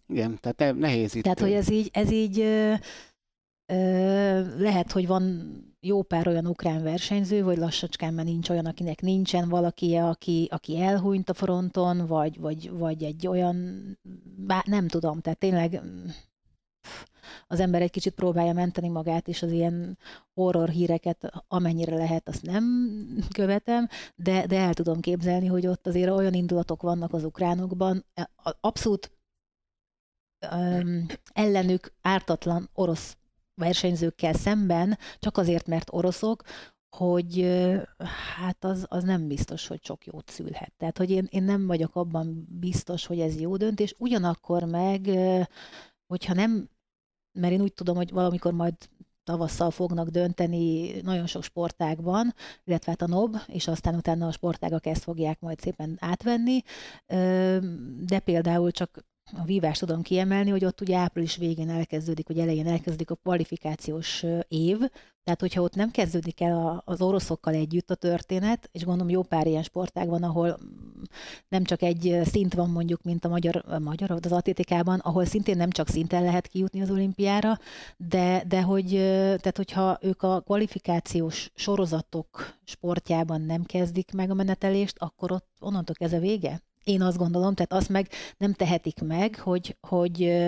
Igen, tehát nehéz itt. Tehát, hogy ez így, ez így ö, ö, lehet, hogy van jó pár olyan ukrán versenyző, vagy lassacskán már nincs olyan, akinek nincsen valaki, aki, aki elhúnyt a fronton, vagy, vagy, vagy egy olyan, bár nem tudom, tehát tényleg az ember egy kicsit próbálja menteni magát, és az ilyen horror híreket, amennyire lehet, azt nem követem, de, de el tudom képzelni, hogy ott azért olyan indulatok vannak az ukránokban, abszolút um, ellenük ártatlan orosz versenyzőkkel szemben, csak azért, mert oroszok, hogy hát az, az nem biztos, hogy sok jót szülhet. Tehát, hogy én, én nem vagyok abban biztos, hogy ez jó döntés, ugyanakkor meg, hogyha nem mert én úgy tudom, hogy valamikor majd tavasszal fognak dönteni nagyon sok sportágban, illetve hát a NOB, és aztán utána a sportágak ezt fogják majd szépen átvenni, de például csak a vívást tudom kiemelni, hogy ott ugye április végén elkezdődik, vagy elején elkezdődik a kvalifikációs év, tehát hogyha ott nem kezdődik el az oroszokkal együtt a történet, és gondolom jó pár ilyen sportág van, ahol nem csak egy szint van mondjuk, mint a magyar, a magyar az atlétikában, ahol szintén nem csak szinten lehet kijutni az olimpiára, de, de hogy, tehát hogyha ők a kvalifikációs sorozatok sportjában nem kezdik meg a menetelést, akkor ott onnantól ez a vége? Én azt gondolom, tehát azt meg nem tehetik meg, hogy, hogy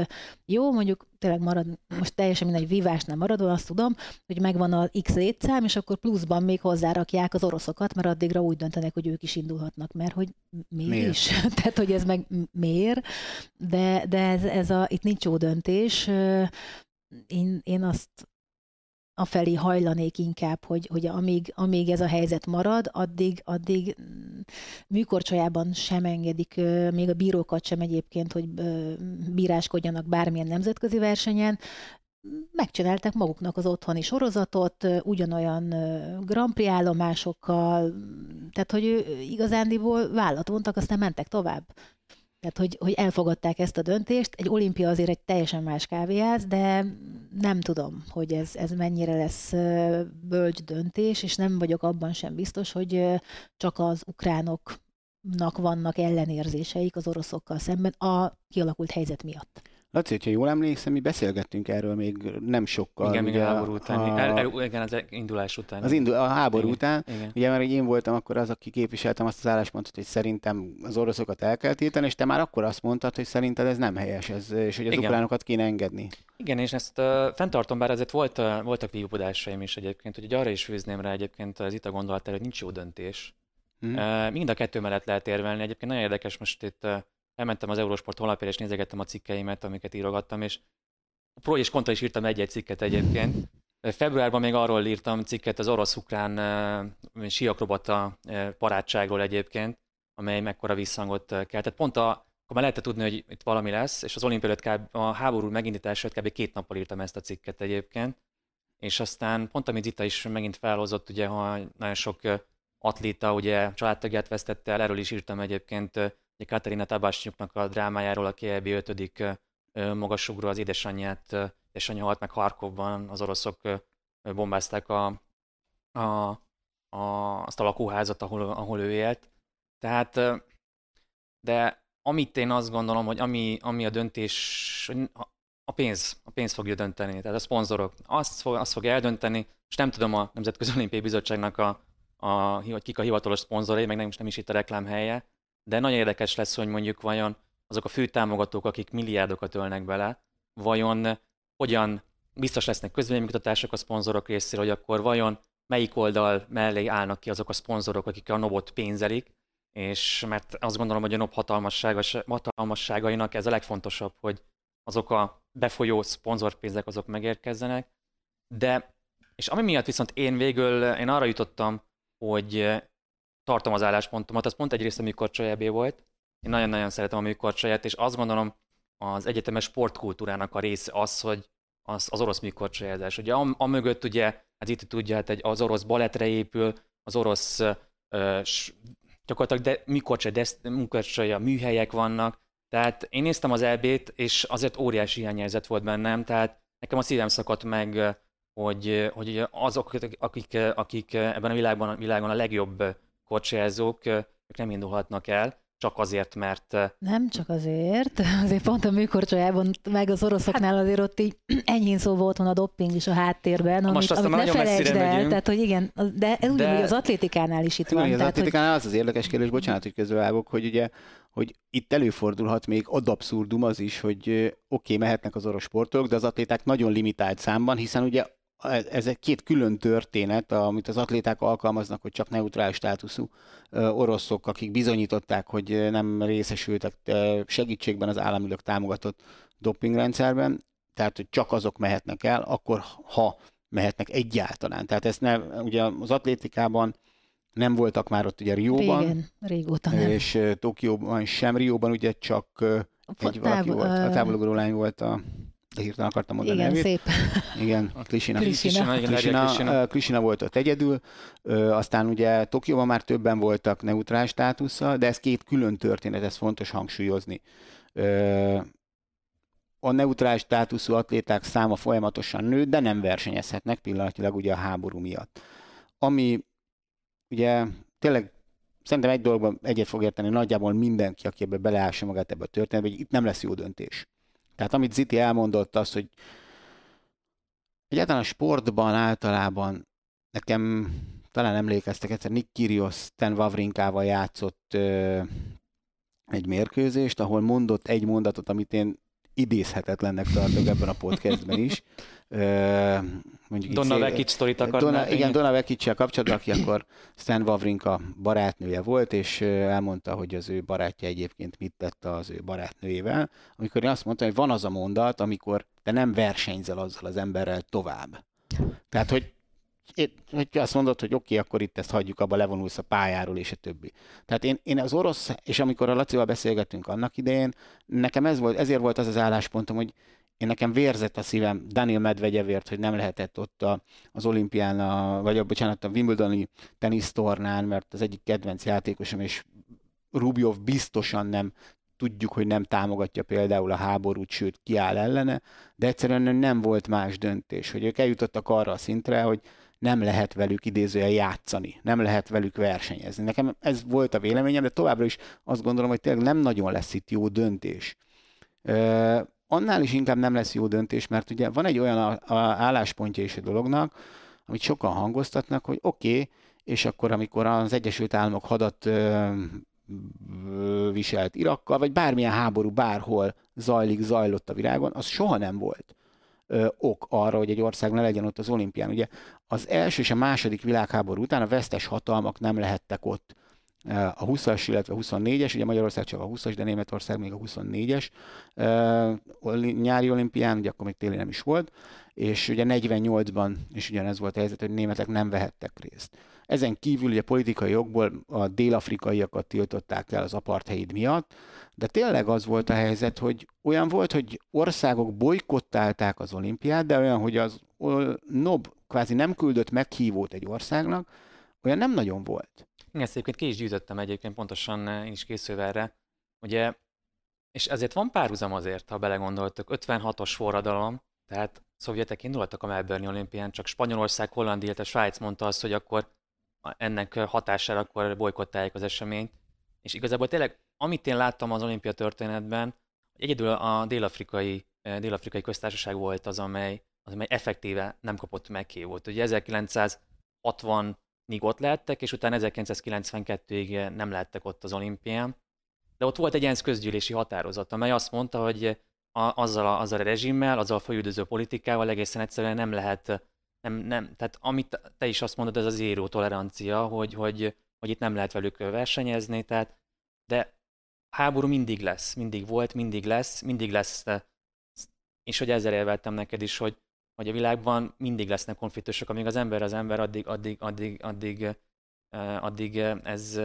jó, mondjuk tényleg marad, most teljesen mindegy vívás nem maradva, azt tudom, hogy megvan a X létszám, és akkor pluszban még hozzárakják az oroszokat, mert addigra úgy döntenek, hogy ők is indulhatnak, mert hogy miért, miért? is? tehát, hogy ez meg miért, de, de ez, ez a, itt nincs jó döntés. Én, én azt afelé hajlanék inkább, hogy, hogy amíg, amíg ez a helyzet marad, addig, addig mm, műkorcsolyában sem engedik, még a bírókat sem egyébként, hogy bíráskodjanak bármilyen nemzetközi versenyen, megcsinálták maguknak az otthoni sorozatot, ugyanolyan Grand Prix állomásokkal, tehát hogy ő igazándiból vállat vontak, aztán mentek tovább. Tehát, hogy, hogy elfogadták ezt a döntést. Egy olimpia azért egy teljesen más kávéház, de nem tudom, hogy ez, ez mennyire lesz bölcs döntés, és nem vagyok abban sem biztos, hogy csak az ukránoknak vannak ellenérzéseik az oroszokkal szemben a kialakult helyzet miatt. Laci, hogyha jól emlékszem, mi beszélgettünk erről még nem sokkal. Igen, még a háború után. A... El, el, igen, az indulás után. Az indul, a háború igen, után. Igen. Ugye, mert én voltam akkor az, aki képviseltem azt az álláspontot, hogy szerintem az oroszokat el kell tiltani, és te már akkor azt mondtad, hogy szerinted ez nem helyes, ez, és hogy az igen. ukránokat kéne engedni. Igen, és ezt uh, fenntartom, bár ezért volt, uh, voltak vívódásaim is egyébként, hogy arra is fűzném rá egyébként az itt a gondolat, hogy nincs jó döntés. Hmm. Uh, mind a kettő mellett lehet érvelni. Egyébként nagyon érdekes most itt uh, elmentem az Eurosport honlapjára, és nézegettem a cikkeimet, amiket írogattam, és pro és kontra is írtam egy-egy cikket egyébként. Februárban még arról írtam cikket az orosz-ukrán uh, siakrobata uh, parádságról egyébként, amely mekkora visszhangot keltett. Pont a, akkor már lehetett tudni, hogy itt valami lesz, és az olimpia kb, a háború megindítása kb. két nappal írtam ezt a cikket egyébként. És aztán pont amit Zita is megint felhozott, ugye, ha nagyon sok atléta ugye családtagját vesztette el, erről is írtam egyébként Katerina Tabásnyuknak a drámájáról, aki EB 5. magasugró az édesanyját, édesanyja halt meg Harkovban, az oroszok bombázták a, a, a, azt a lakóházat, ahol, ahol ő élt. Tehát, de amit én azt gondolom, hogy ami, ami a döntés, a pénz, a pénz fogja dönteni, tehát a szponzorok azt fog, azt fog eldönteni, és nem tudom a Nemzetközi Olimpiai Bizottságnak a, a, hogy kik a hivatalos szponzorai, meg nem, nem is itt a reklám helye, de nagyon érdekes lesz, hogy mondjuk vajon azok a fő támogatók, akik milliárdokat ölnek bele, vajon hogyan biztos lesznek közvéleménykutatások a szponzorok részéről, hogy akkor vajon melyik oldal mellé állnak ki azok a szponzorok, akik a Nobot pénzelik, és mert azt gondolom, hogy a NOB hatalmasságainak ez a legfontosabb, hogy azok a befolyó szponzorpénzek azok megérkezzenek, de, és ami miatt viszont én végül, én arra jutottam, hogy tartom az álláspontomat, az pont egyrészt a műkorcsolyábé volt, én nagyon-nagyon szeretem a műkorcsolyát, és azt gondolom, az egyetemes sportkultúrának a része az, hogy az, az orosz műkorcsolyázás. Ugye a, a mögött ugye, hát itt tudja, hát egy, az orosz baletre épül, az orosz ö, s, gyakorlatilag de, műkorcsolya, műhelyek vannak, tehát én néztem az EB-t, és azért óriási hiányérzet volt bennem, tehát nekem a szívem szakadt meg, hogy, hogy azok, akik, akik ebben a világban, világon a legjobb korcsolyázók, ők nem indulhatnak el, csak azért, mert... Nem csak azért, azért pont a műkorcsolyában, meg az oroszoknál hát, azért ott így enyhén szó volt van a dopping is a háttérben, amit, Most amit ne felejtsd el, megyünk. tehát hogy igen, de ez de... ugyanúgy az atlétikánál is itt van. Az tehát, atlétikánál hogy... az az érdekes kérdés, bocsánat, hogy közbevágok, hogy ugye hogy itt előfordulhat még ad abszurdum az is, hogy oké, okay, mehetnek az orosz sportolók, de az atléták nagyon limitált számban, hiszen ugye ez egy két külön történet, amit az atléták alkalmaznak, hogy csak neutrális státuszú oroszok, akik bizonyították, hogy nem részesültek segítségben az államilag támogatott dopingrendszerben, tehát hogy csak azok mehetnek el, akkor ha mehetnek egyáltalán. Tehát ezt ne, ugye az atlétikában nem voltak már ott ugye Rióban. Régen, régóta nem. És Tokióban sem, Rióban ugye csak egy valaki volt, a távolugró lány volt a de hirtelen akartam mondani Igen, nevét. szép. Igen, Krisina. Krisina. Krisina, Krisina volt ott egyedül, aztán ugye Tokióban már többen voltak neutrális státusszal, de ez két külön történet, ez fontos hangsúlyozni. A neutrális státuszú atléták száma folyamatosan nő, de nem versenyezhetnek pillanatilag ugye a háború miatt. Ami ugye tényleg szerintem egy dologban egyet fog érteni nagyjából mindenki, aki ebbe beleássa magát ebbe a történetbe, hogy itt nem lesz jó döntés. Tehát amit Ziti elmondott, az, hogy egyáltalán a sportban általában nekem talán emlékeztek, egyszer Nick Kyrgios Ten Wawrinkával játszott ö, egy mérkőzést, ahol mondott egy mondatot, amit én idézhetetlennek tartok ebben a podcastben is. Mondjuk Donna Vekic sztorit akarnál. Donna, igen, Donna vekic kapcsolatban, aki akkor Stan Wawrinka barátnője volt, és elmondta, hogy az ő barátja egyébként mit tett az ő barátnőjével, amikor én azt mondtam, hogy van az a mondat, amikor te nem versenyzel azzal az emberrel tovább. Tehát, hogy hogy azt mondod, hogy oké, okay, akkor itt ezt hagyjuk, abba levonulsz a pályáról, és a többi. Tehát én, én az orosz, és amikor a Lacival beszélgettünk annak idején, nekem ez volt, ezért volt az az álláspontom, hogy én nekem vérzett a szívem Daniel Medvegyevért, hogy nem lehetett ott a, az olimpián, a, vagy a, bocsánat, a Wimbledoni tenisztornán, mert az egyik kedvenc játékosom, és Rubjov biztosan nem tudjuk, hogy nem támogatja például a háborút, sőt kiáll ellene, de egyszerűen nem volt más döntés, hogy ők eljutottak arra a szintre, hogy nem lehet velük idézően játszani, nem lehet velük versenyezni. Nekem ez volt a véleményem, de továbbra is azt gondolom, hogy tényleg nem nagyon lesz itt jó döntés. Ö, annál is inkább nem lesz jó döntés, mert ugye van egy olyan a, a álláspontja is a dolognak, amit sokan hangoztatnak, hogy oké, okay, és akkor amikor az Egyesült Államok hadat ö, viselt Irakkal, vagy bármilyen háború bárhol zajlik, zajlott a világon, az soha nem volt ö, ok arra, hogy egy ország ne legyen ott az olimpián. Ugye az első és a második világháború után a vesztes hatalmak nem lehettek ott. A 20-as, illetve 24-es, ugye Magyarország csak a 20-as, de Németország még a 24-es nyári olimpián, ugye akkor még téli nem is volt, és ugye 48-ban is ugyanez volt a helyzet, hogy németek nem vehettek részt. Ezen kívül ugye politikai jogból a dél-afrikaiakat tiltották el az apartheid miatt, de tényleg az volt a helyzet, hogy olyan volt, hogy országok bolykottálták az olimpiát, de olyan, hogy az NOB kvázi nem küldött meghívót egy országnak, olyan nem nagyon volt. Ezt egyébként ki is gyűjtöttem egyébként pontosan én is készülve erre. Ugye, és ezért van párhuzam azért, ha belegondoltok, 56-os forradalom, tehát szovjetek indultak a Melbourne olimpián, csak Spanyolország, Hollandia, illetve Svájc mondta azt, hogy akkor ennek hatására akkor bolykottálják az eseményt. És igazából tényleg, amit én láttam az olimpia történetben, egyedül a dél-afrikai, eh, dél-afrikai köztársaság volt az, amely, az, amely effektíve nem kapott meghívót. Ugye 1960-ig ott lehettek, és utána 1992-ig nem lehettek ott az olimpián. de ott volt egy ENSZ közgyűlési határozat, amely azt mondta, hogy a, azzal, a, azzal a rezsimmel, azzal a folyüldöző politikával egészen egyszerűen nem lehet, nem, nem, tehát amit te is azt mondod, ez az zéró tolerancia, hogy, hogy, hogy itt nem lehet velük versenyezni, tehát, de háború mindig lesz, mindig volt, mindig lesz, mindig lesz, és hogy ezzel élvettem neked is, hogy, hogy a világban mindig lesznek konfliktusok, amíg az ember az ember, addig, addig, addig, addig, addig ez,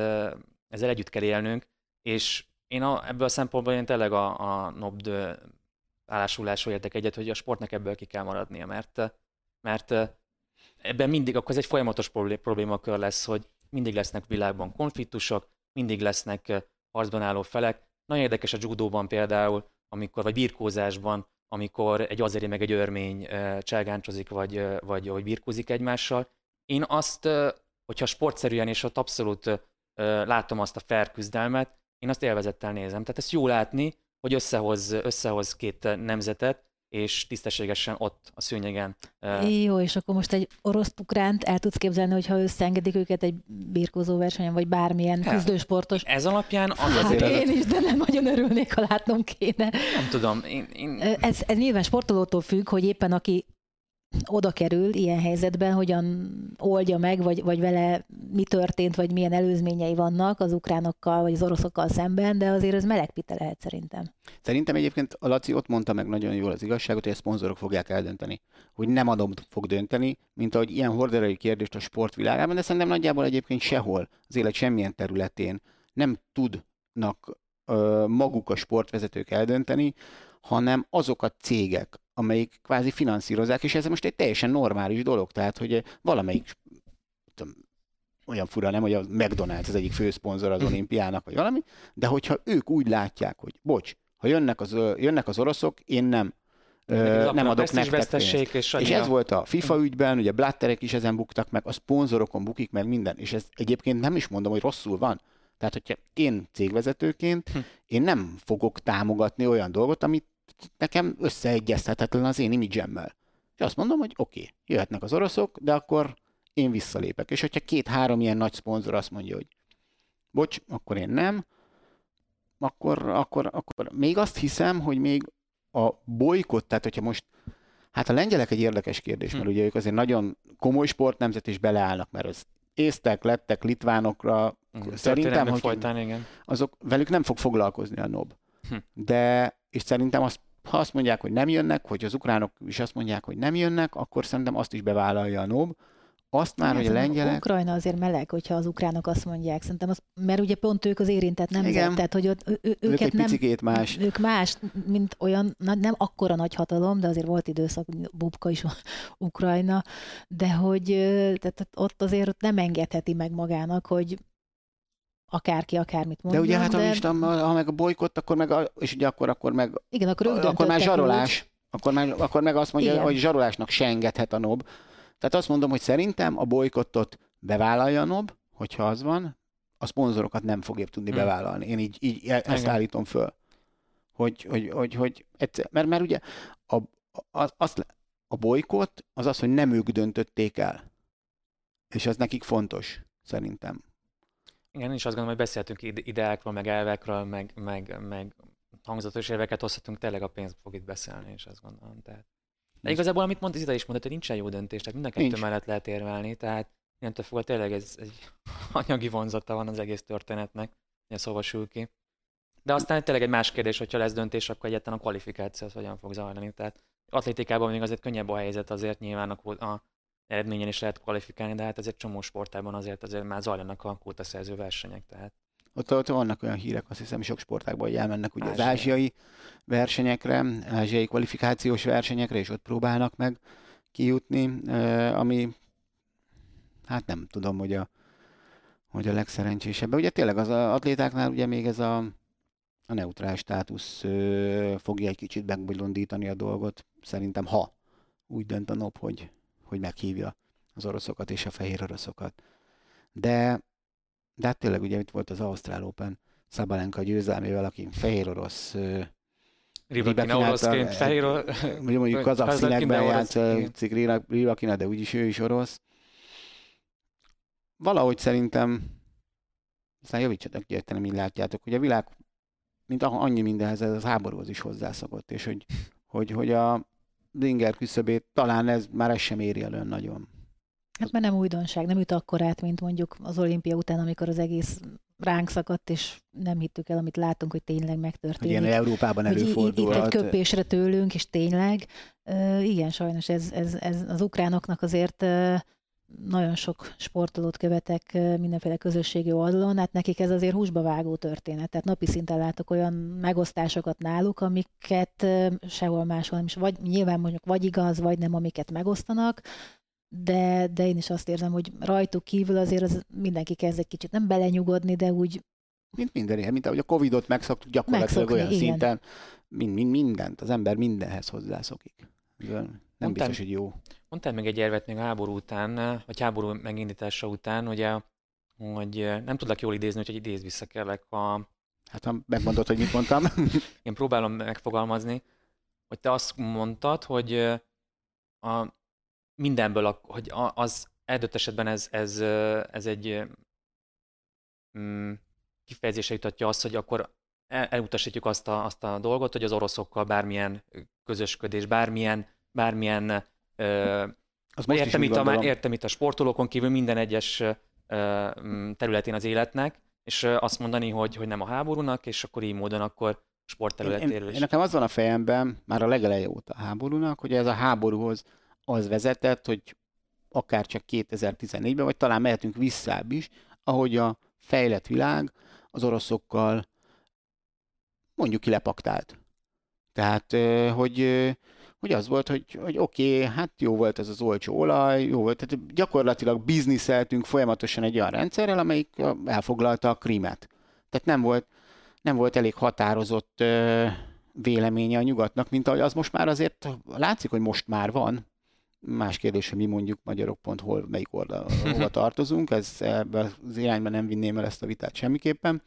ezzel együtt kell élnünk, és én a, ebből a szempontból én tényleg a, a NOBD állásulásról értek egyet, hogy a sportnak ebből ki kell maradnia, mert, mert ebben mindig, akkor ez egy folyamatos problémakör lesz, hogy mindig lesznek világban konfliktusok, mindig lesznek harcban álló felek. Nagyon érdekes a judóban például, amikor, vagy birkózásban, amikor egy azeri meg egy örmény cselgáncsozik, vagy, vagy vagy birkózik egymással. Én azt, hogyha sportszerűen és ott abszolút látom azt a fair én azt élvezettel nézem. Tehát ezt jó látni, hogy összehoz, összehoz két nemzetet, és tisztességesen ott a szőnyegen. Jó, és akkor most egy orosz ukránt el tudsz képzelni, hogyha összeengedik őket egy birkózó versenyen, vagy bármilyen hát, küzdősportos. Ez alapján az hát azért... én is, de nem nagyon örülnék, ha látnom kéne. Nem tudom. Én, én... Ez, ez nyilván sportolótól függ, hogy éppen aki oda kerül ilyen helyzetben, hogyan oldja meg, vagy, vagy vele mi történt, vagy milyen előzményei vannak az ukránokkal, vagy az oroszokkal szemben, de azért ez melegpite lehet szerintem. Szerintem egyébként a Laci ott mondta meg nagyon jól az igazságot, hogy a szponzorok fogják eldönteni. Hogy nem adom fog dönteni, mint ahogy ilyen horderei kérdést a sportvilágában, de szerintem nagyjából egyébként sehol, az élet semmilyen területén nem tudnak ö, maguk a sportvezetők eldönteni, hanem azok a cégek, amelyik kvázi finanszírozzák, és ez most egy teljesen normális dolog, tehát hogy valamelyik tudom, olyan fura nem, hogy a McDonald's az egyik főszponzor az olimpiának, vagy valami, de hogyha ők úgy látják, hogy bocs, ha jönnek az, jönnek az oroszok, én nem, Ö, nem adok nektek pénzt. És, és ez volt a FIFA ügyben, ugye Blatterek is ezen buktak meg, a szponzorokon bukik meg minden, és ez egyébként nem is mondom, hogy rosszul van. Tehát, hogyha én cégvezetőként, hm. én nem fogok támogatni olyan dolgot, amit nekem összeegyeztethetetlen az én imidzsemmel. És azt mondom, hogy oké, okay, jöhetnek az oroszok, de akkor én visszalépek. És hogyha két-három ilyen nagy szponzor azt mondja, hogy bocs, akkor én nem, akkor, akkor, akkor még azt hiszem, hogy még a bolykott, tehát hogyha most, hát a lengyelek egy érdekes kérdés, mert hm. ugye ők azért nagyon komoly sportnemzet is beleállnak, mert az észtek, lettek, litvánokra, hm. szerintem, hogy folytán, igen. azok velük nem fog foglalkozni a NOB. Hm. De, és szerintem azt ha azt mondják, hogy nem jönnek, hogy az ukránok is azt mondják, hogy nem jönnek, akkor szerintem azt is bevállalja a NOB. Azt már, hogy a lengyelek... Ukrajna azért meleg, hogyha az ukránok azt mondják. Szerintem az, mert ugye pont ők az érintett nem Igen. tehát hogy ott, ő, ők őket egy nem, más. Ők más, mint olyan, nem akkora nagy hatalom, de azért volt időszak, Bubka is Ukrajna, de hogy tehát ott azért nem engedheti meg magának, hogy akárki akármit mondjon. De ugye hát, de... ha, ha meg a bolykott, akkor meg, a, és ugye akkor, akkor meg, Igen, akkor, akkor már zsarolás. Akkor meg, akkor meg azt mondja, Igen. hogy zsarolásnak se engedhet a NOB. Tehát azt mondom, hogy szerintem a bolykottot bevállalja a NOB, hogyha az van, a szponzorokat nem fogja tudni hmm. bevállalni. Én így, így e- ezt Igen. állítom föl. Hogy, hogy, hogy, hogy egyszer, mert, mert ugye a, a, azt, a bolykott az az, hogy nem ők döntötték el. És az nekik fontos, szerintem. Igen, én is azt gondolom, hogy beszéltünk ideákról, meg elvekről, meg, meg, meg hangzatos érveket hozhatunk, tényleg a pénz fog itt beszélni, és azt gondolom. Tehát. De igazából, amit mondta, Zita is mondta, hogy nincsen jó döntés, tehát mind a kettő mellett lehet érvelni, tehát innentől fogva tényleg ez egy anyagi vonzata van az egész történetnek, hogy szóval sül ki. De aztán tényleg egy más kérdés, hogyha lesz döntés, akkor egyáltalán a kvalifikáció az hogyan fog zajlani. Tehát atlétikában még azért könnyebb a helyzet, azért nyilván a, a eredményen is lehet kvalifikálni, de hát azért csomó sportában azért azért már zajlanak a szerző versenyek. Tehát. Ott, ott vannak olyan hírek, azt hiszem, sok sportákban, hogy elmennek ugye az ázsiai versenyekre, ázsiai kvalifikációs versenyekre, és ott próbálnak meg kijutni, ami hát nem tudom, hogy a, hogy a legszerencsésebb. Ugye tényleg az atlétáknál ugye még ez a, a neutrál státusz fogja egy kicsit megbolondítani a dolgot, szerintem, ha úgy dönt a NOP, hogy, hogy meghívja az oroszokat és a fehér oroszokat. De, de hát tényleg ugye itt volt az Ausztrál Open Szabalenka győzelmével, aki fehér orosz Ribakina oroszként, fehér mondjuk kazak színekben játszik Ribakina, de úgyis ő is orosz. Valahogy szerintem, aztán javítsatok ki, hogy mi látjátok, hogy a világ mint annyi mindenhez ez a háborúhoz is hozzászokott, és hogy, hogy, hogy a Dinger küszöbét talán ez már ez sem éri el nagyon. Hát mert nem újdonság, nem üt akkorát, mint mondjuk az olimpia után, amikor az egész ránk szakadt, és nem hittük el, amit látunk, hogy tényleg megtörténik. Hogy ilyen Európában előfordulhat. Itt egy köpésre tőlünk, és tényleg, uh, igen, sajnos ez, ez, ez az ukránoknak azért uh, nagyon sok sportolót követek mindenféle közösségi oldalon, hát nekik ez azért húsba vágó történet. Tehát napi szinten látok olyan megosztásokat náluk, amiket sehol máshol nem is, vagy nyilván mondjuk vagy igaz, vagy nem, amiket megosztanak, de, de én is azt érzem, hogy rajtuk kívül azért az mindenki kezd egy kicsit nem belenyugodni, de úgy... Mint minden mint ahogy a Covid-ot megszoktuk gyakorlatilag Megszokni, olyan igen. szinten, mind, mind, mindent, az ember mindenhez hozzászokik. Nem Mondtál, biztos, hogy jó. Mondtál meg egy érvet még a háború után, vagy háború megindítása után, ugye, hogy nem tudlak jól idézni, hogy idéz vissza kellek a... Hát ha megmondod, hogy mit mondtam. Én próbálom megfogalmazni, hogy te azt mondtad, hogy a, mindenből, a, hogy az eldött esetben ez, ez, ez egy mm, kifejezése jutatja azt, hogy akkor elutasítjuk azt a, azt a dolgot, hogy az oroszokkal bármilyen közösködés, bármilyen, bármilyen ö, az értem, itt a, értem itt a sportolókon kívül minden egyes ö, területén az életnek, és azt mondani, hogy, hogy nem a háborúnak, és akkor így módon akkor sportterületéről is. Én, nekem az van a fejemben, már a legeleje óta a háborúnak, hogy ez a háborúhoz az vezetett, hogy akár csak 2014-ben, vagy talán mehetünk visszább is, ahogy a fejlett világ az oroszokkal mondjuk kilepaktált. Tehát, hogy, hogy az volt, hogy, hogy oké, okay, hát jó volt ez az olcsó olaj, jó volt, tehát gyakorlatilag bizniszeltünk folyamatosan egy olyan rendszerrel, amelyik elfoglalta a krímet. Tehát nem volt, nem volt elég határozott véleménye a nyugatnak, mint ahogy az most már azért látszik, hogy most már van, Más kérdés, hogy mi mondjuk magyarok.hol, melyik oldal, hova tartozunk, ez ebbe az irányba nem vinném el ezt a vitát semmiképpen.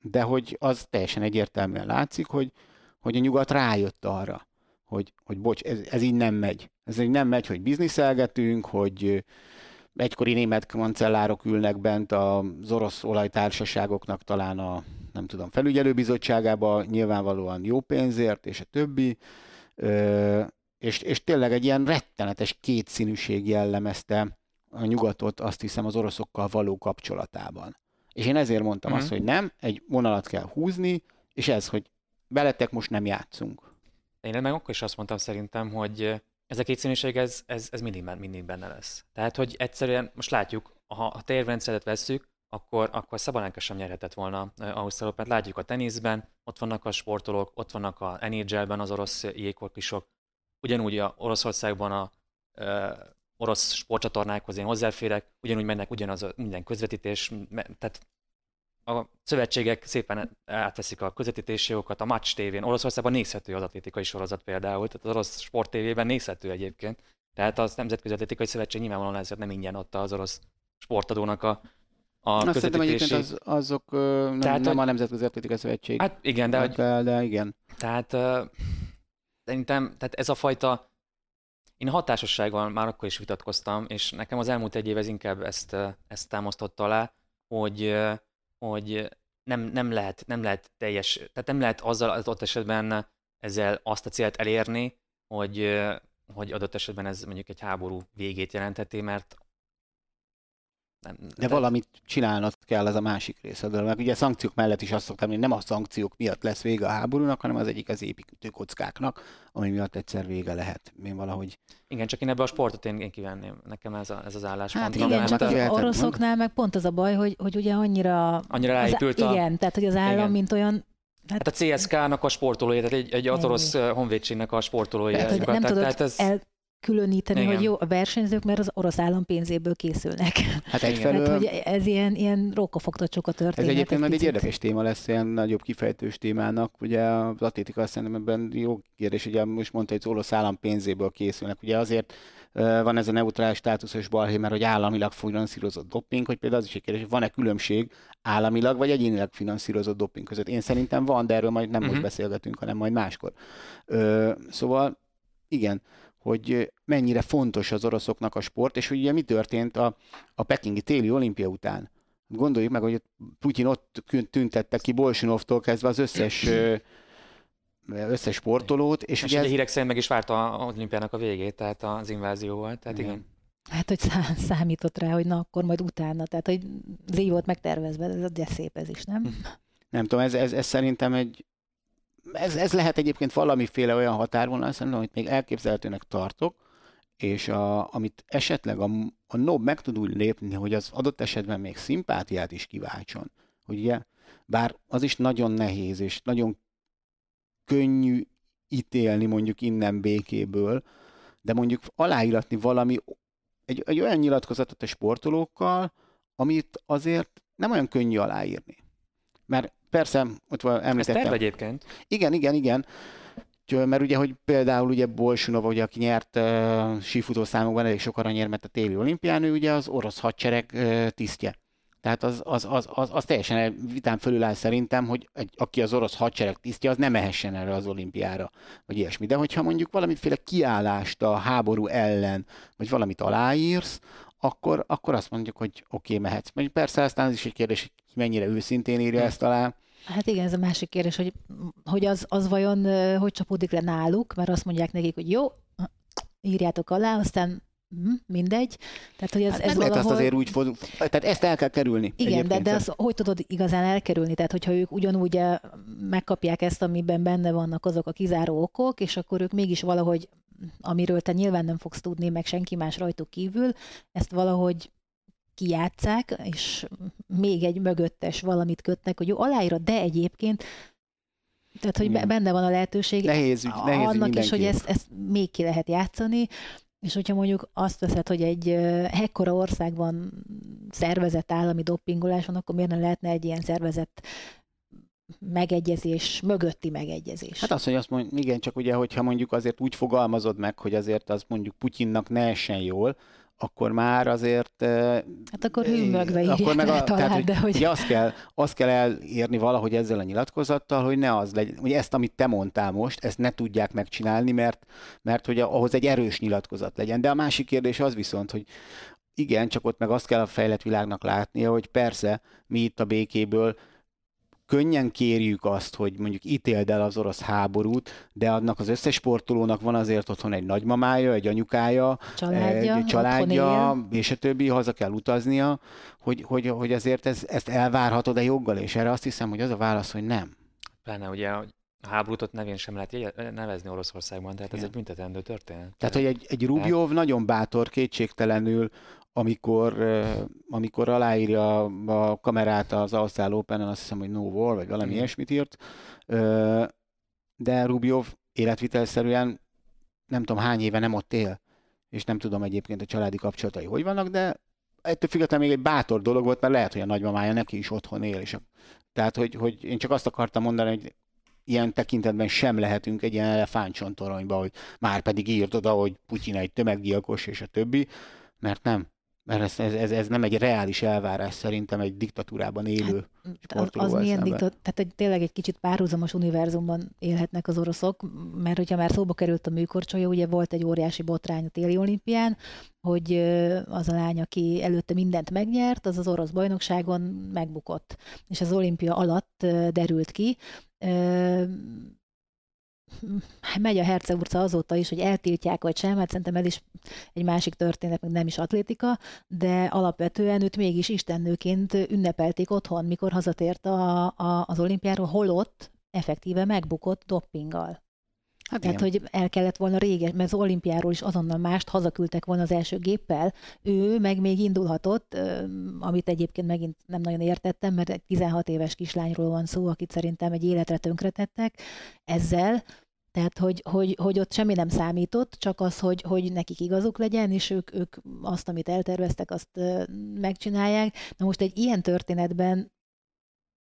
De hogy az teljesen egyértelműen látszik, hogy, hogy a nyugat rájött arra, hogy, hogy bocs, ez, ez így nem megy. Ez így nem megy, hogy bizniszelgetünk, hogy egykori német kancellárok ülnek bent az orosz olajtársaságoknak talán a, nem tudom, felügyelőbizottságába, nyilvánvalóan jó pénzért, és a többi és, és tényleg egy ilyen rettenetes kétszínűség jellemezte a nyugatot, azt hiszem, az oroszokkal való kapcsolatában. És én ezért mondtam uh-huh. azt, hogy nem, egy vonalat kell húzni, és ez, hogy veletek most nem játszunk. Én meg akkor is azt mondtam szerintem, hogy ez a kétszínűség, ez, ez, ez mindig, mindig benne lesz. Tehát, hogy egyszerűen most látjuk, ha a térrendszeret vesszük, akkor, akkor Szabalánka sem nyerhetett volna Ausztrálok, mert látjuk a teniszben, ott vannak a sportolók, ott vannak a NHL-ben az orosz jégkorpisok, ugyanúgy a Oroszországban a uh, orosz sportcsatornákhoz én hozzáférek, ugyanúgy mennek ugyanaz a minden közvetítés, tehát a szövetségek szépen átveszik a közvetítési jogokat, a Match tévén, Oroszországban nézhető az atlétikai sorozat például, tehát az orosz sport tévében nézhető egyébként. Tehát az Nemzetközi Atlétikai Szövetség nyilvánvalóan ezért nem ingyen adta az orosz sportadónak a, a Azt közvetítési... az, azok nem, tehát, nem a Nemzetközi Atlétikai Szövetség. Hát igen, de, hát, de, de igen. Tehát szerintem, tehát ez a fajta, én hatásossággal már akkor is vitatkoztam, és nekem az elmúlt egy év ez inkább ezt, ezt támasztotta alá, hogy, hogy nem, nem, lehet, nem lehet teljes, tehát nem lehet azzal az ott esetben ezzel azt a célt elérni, hogy, hogy adott esetben ez mondjuk egy háború végét jelentheti, mert nem, de, de valamit csinálnod kell, ez a másik része. De meg ugye a szankciók mellett is azt szoktam, hogy nem a szankciók miatt lesz vége a háborúnak, hanem az egyik az építőkockáknak, ami miatt egyszer vége lehet. Én valahogy... Igen, csak én ebbe a sportot én, én kivenném. Nekem ez, a, ez az álláspont. Hát igen, csak az oroszoknál meg pont az a baj, hogy, hogy ugye annyira... Annyira ráépült a... Igen, tehát hogy az állam, igen. mint olyan Hát, hát a CSK-nak a sportolója, tehát egy, egy orosz honvédségnek a sportolója. Tehát, nem tehát, tudod tehát ez... el, különíteni, Igen. hogy jó, a versenyzők, mert az orosz állam pénzéből készülnek. Hát egyfelől... Hát, hogy ez ilyen, ilyen rókafogtatsuk a történet. Ez egyébként egy, egy érdekes téma lesz, ilyen nagyobb kifejtős témának. Ugye az atlétika szerintem ebben jó kérdés, ugye most mondta, hogy az orosz állam pénzéből készülnek. Ugye azért van ez a neutrális státuszos balhé, mert hogy államilag finanszírozott doping, hogy például az is egy kérdés, hogy van-e különbség államilag vagy egyénileg finanszírozott doping között. Én szerintem van, de erről majd nem uh-huh. most beszélgetünk, hanem majd máskor. Ö, szóval igen, hogy mennyire fontos az oroszoknak a sport, és hogy ugye mi történt a, a pekingi téli olimpia után. Gondoljuk meg, hogy Putyin ott tüntette ki Bolsinovtól kezdve az összes összes sportolót. És, és ugye ez... hírek szerint meg is várta az olimpiának a végét, tehát az invázióval, tehát igen. igen. Hát, hogy számított rá, hogy na, akkor majd utána, tehát, hogy ez így volt megtervezve, ez de szép ez is, nem? Nem tudom, ez, ez, ez szerintem egy, ez, ez lehet egyébként valamiféle olyan határvonal, szerintem, amit még elképzelhetőnek tartok, és a, amit esetleg a, a NOB meg tud úgy lépni, hogy az adott esetben még szimpátiát is kiváltson. Hogy ugye, bár az is nagyon nehéz, és nagyon könnyű ítélni mondjuk innen békéből, de mondjuk aláíratni valami, egy, egy olyan nyilatkozatot a sportolókkal, amit azért nem olyan könnyű aláírni. Mert persze, ott van említettem. Ez egyébként. Igen, igen, igen. Mert ugye, hogy például ugye Bolsunova, ugye, aki nyert uh, sífutószámokban elég sok aranyérmet a téli olimpián, ő ugye az orosz hadsereg uh, tisztje. Tehát az, az, az, az, az teljesen vitán fölül áll szerintem, hogy egy, aki az orosz hadsereg tisztje, az nem mehessen erre az olimpiára, vagy ilyesmi. De hogyha mondjuk valamiféle kiállást a háború ellen, vagy valamit aláírsz, akkor, akkor azt mondjuk, hogy oké, okay, mehetsz. Mondjuk persze aztán az is egy kérdés, hogy mennyire őszintén írja ezt alá. Hát igen, ez a másik kérdés, hogy, hogy az, az vajon hogy csapódik le náluk, mert azt mondják nekik, hogy jó, írjátok alá, aztán hm, mindegy. Tehát, hogy ez, hát ez valahol... azt azért úgy fog... Tehát ezt el kell kerülni. Igen, de, de azt hogy tudod igazán elkerülni? Tehát, hogyha ők ugyanúgy megkapják ezt, amiben benne vannak azok a kizáró okok, és akkor ők mégis valahogy, amiről te nyilván nem fogsz tudni, meg senki más rajtuk kívül, ezt valahogy kijátszák, és még egy mögöttes valamit kötnek, hogy jó, aláírod, de egyébként tehát, hogy Igen. benne van a lehetőség nehéz, ügy, nehéz annak is, hogy ezt, ezt még ki lehet játszani, és hogyha mondjuk azt veszed, hogy egy ekkora országban szervezett állami doppingolás van, akkor miért nem lehetne egy ilyen szervezett megegyezés, mögötti megegyezés. Hát azt, hogy azt mondjuk, igen, csak ugye, hogyha mondjuk azért úgy fogalmazod meg, hogy azért az mondjuk Putyinnak ne essen jól, akkor már azért... Hát akkor hűmögve írják akkor meg a, talán, tehát, hogy, de hogy... Ugye azt kell, azt kell elérni valahogy ezzel a nyilatkozattal, hogy ne az legyen, hogy ezt, amit te mondtál most, ezt ne tudják megcsinálni, mert, mert hogy ahhoz egy erős nyilatkozat legyen. De a másik kérdés az viszont, hogy igen, csak ott meg azt kell a fejlett világnak látnia, hogy persze mi itt a békéből könnyen kérjük azt, hogy mondjuk ítéld el az orosz háborút, de annak az összes sportolónak van azért otthon egy nagymamája, egy anyukája, családja, egy családja és a többi, haza kell utaznia, hogy, hogy, hogy azért ez, ezt elvárhatod-e joggal, és erre azt hiszem, hogy az a válasz, hogy nem. Pláne ugye, hogy a háborút ott nevén sem lehet nevezni Oroszországban, tehát Igen. ez egy büntetendő történet. Tehát, hogy egy, egy Rubjov nagyon bátor, kétségtelenül amikor, amikor aláírja a kamerát az Ausztrál open azt hiszem, hogy no war, vagy valami mm. ilyesmit írt, de Rubjov életvitelszerűen nem tudom hány éve nem ott él, és nem tudom egyébként a családi kapcsolatai hogy vannak, de ettől függetlenül még egy bátor dolog volt, mert lehet, hogy a nagymamája neki is otthon él. És a, tehát, hogy, hogy én csak azt akartam mondani, hogy ilyen tekintetben sem lehetünk egy ilyen elefántcsontoronyba, hogy már pedig írd oda, hogy Putyin egy tömeggyilkos és a többi, mert nem mert ez, ez, ez, ez nem egy reális elvárás szerintem egy diktatúrában élő hát, sportolóval Az milyen diktat, tehát egy, tényleg egy kicsit párhuzamos univerzumban élhetnek az oroszok, mert hogyha már szóba került a műkorcsolya, ugye volt egy óriási botrány a téli olimpián, hogy az a lány, aki előtte mindent megnyert, az az orosz bajnokságon megbukott. És az olimpia alatt derült ki, megy a Herceg utca azóta is, hogy eltiltják vagy sem, hát szerintem ez is egy másik történet, meg nem is atlétika, de alapvetően őt mégis istennőként ünnepelték otthon, mikor hazatért a, a, az olimpiáról, holott effektíve megbukott doppinggal. Hát Tehát, hogy el kellett volna régen, mert az olimpiáról is azonnal mást hazaküldtek volna az első géppel, ő meg még indulhatott, amit egyébként megint nem nagyon értettem, mert egy 16 éves kislányról van szó, akit szerintem egy életre tönkretettek ezzel, tehát, hogy, hogy, hogy ott semmi nem számított, csak az, hogy, hogy nekik igazuk legyen, és ők, ők azt, amit elterveztek, azt megcsinálják. Na most egy ilyen történetben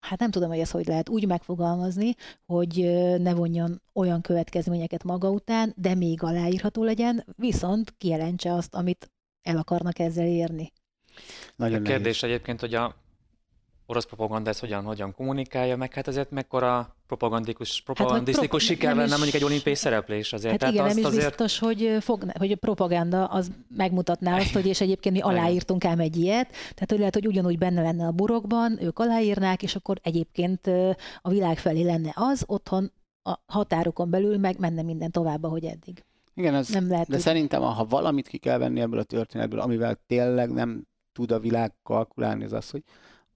hát nem tudom, hogy ez hogy lehet úgy megfogalmazni, hogy ne vonjon olyan következményeket maga után, de még aláírható legyen, viszont kijelentse azt, amit el akarnak ezzel érni. Nagyon a kérdés nehéz. egyébként, hogy a orosz propaganda ezt hogyan, hogyan kommunikálja, meg hát ezért mekkora propagandikus, propagandisztikus hát, siker lenne mondjuk egy olimpiai szereplés azért. Hát Tehát igen, azt nem is azért... biztos, hogy, fog, hogy a propaganda az megmutatná azt, hogy és egyébként mi aláírtunk ám egy ilyet, tehát hogy lehet, hogy ugyanúgy benne lenne a burokban, ők aláírnák, és akkor egyébként a világ felé lenne az, otthon a határokon belül meg menne minden tovább, ahogy eddig. Igen, ez, nem lehet, de hogy... szerintem, ha valamit ki kell venni ebből a történetből, amivel tényleg nem tud a világ kalkulálni, az az, hogy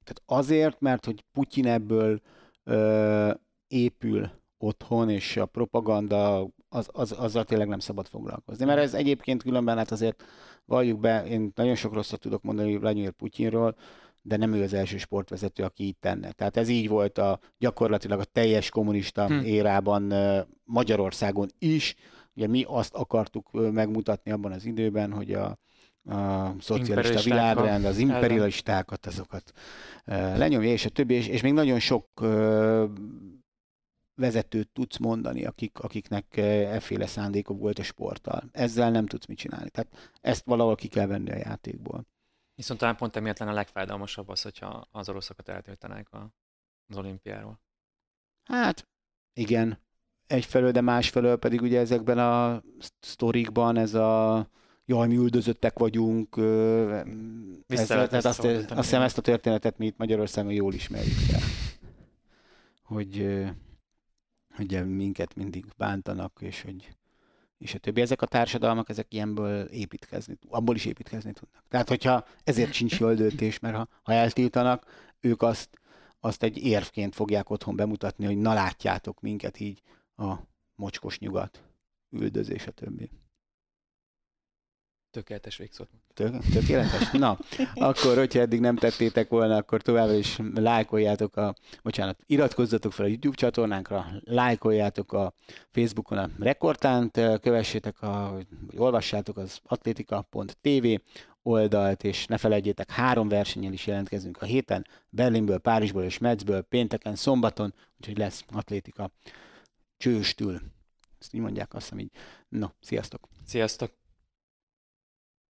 tehát azért, mert hogy Putyin ebből ö, épül otthon, és a propaganda, az, az, azzal tényleg nem szabad foglalkozni. Mert ez egyébként különben, hát azért valljuk be, én nagyon sok rosszat tudok mondani Vladimir Putyinról, de nem ő az első sportvezető, aki így tenne. Tehát ez így volt a gyakorlatilag a teljes kommunista hm. érában Magyarországon is. Ugye mi azt akartuk megmutatni abban az időben, hogy a, a szocialista világrend, az imperialistákat, azokat lenyomja, és a többi, és, és még nagyon sok vezetőt tudsz mondani, akik, akiknek efféle szándékok volt a sporttal. Ezzel nem tudsz mit csinálni. Tehát ezt valahol ki kell venni a játékból. Viszont talán pont emiatt lenne a legfájdalmasabb az, hogyha az oroszokat eltiltanák az olimpiáról. Hát, igen. Egyfelől, de másfelől pedig ugye ezekben a sztorikban ez a jaj, mi üldözöttek vagyunk. Vissza ez, ez azt, azt hiszem ezt a történetet mi itt Magyarországon jól ismerjük el. Hogy, hogy minket mindig bántanak, és hogy és a többi. Ezek a társadalmak, ezek ilyenből építkezni, abból is építkezni tudnak. Tehát, hogyha ezért sincs jól döntés, mert ha, ha eltiltanak, ők azt, azt egy érvként fogják otthon bemutatni, hogy na látjátok minket így a mocskos nyugat, üldözés, a többi. Tökéletes végszót. Tök, tökéletes? Na, akkor, hogyha eddig nem tettétek volna, akkor továbbra is lájkoljátok a, bocsánat, iratkozzatok fel a YouTube csatornánkra, lájkoljátok a Facebookon a Rekordtánt, kövessétek, a, vagy olvassátok az atlétika.tv oldalt, és ne felejtjétek, három versenyen is jelentkezünk a héten, Berlinből, Párizsból és Metzből, pénteken, szombaton, úgyhogy lesz atlétika csőstül. Ezt így mondják, azt hiszem így. No, sziasztok! Sziasztok!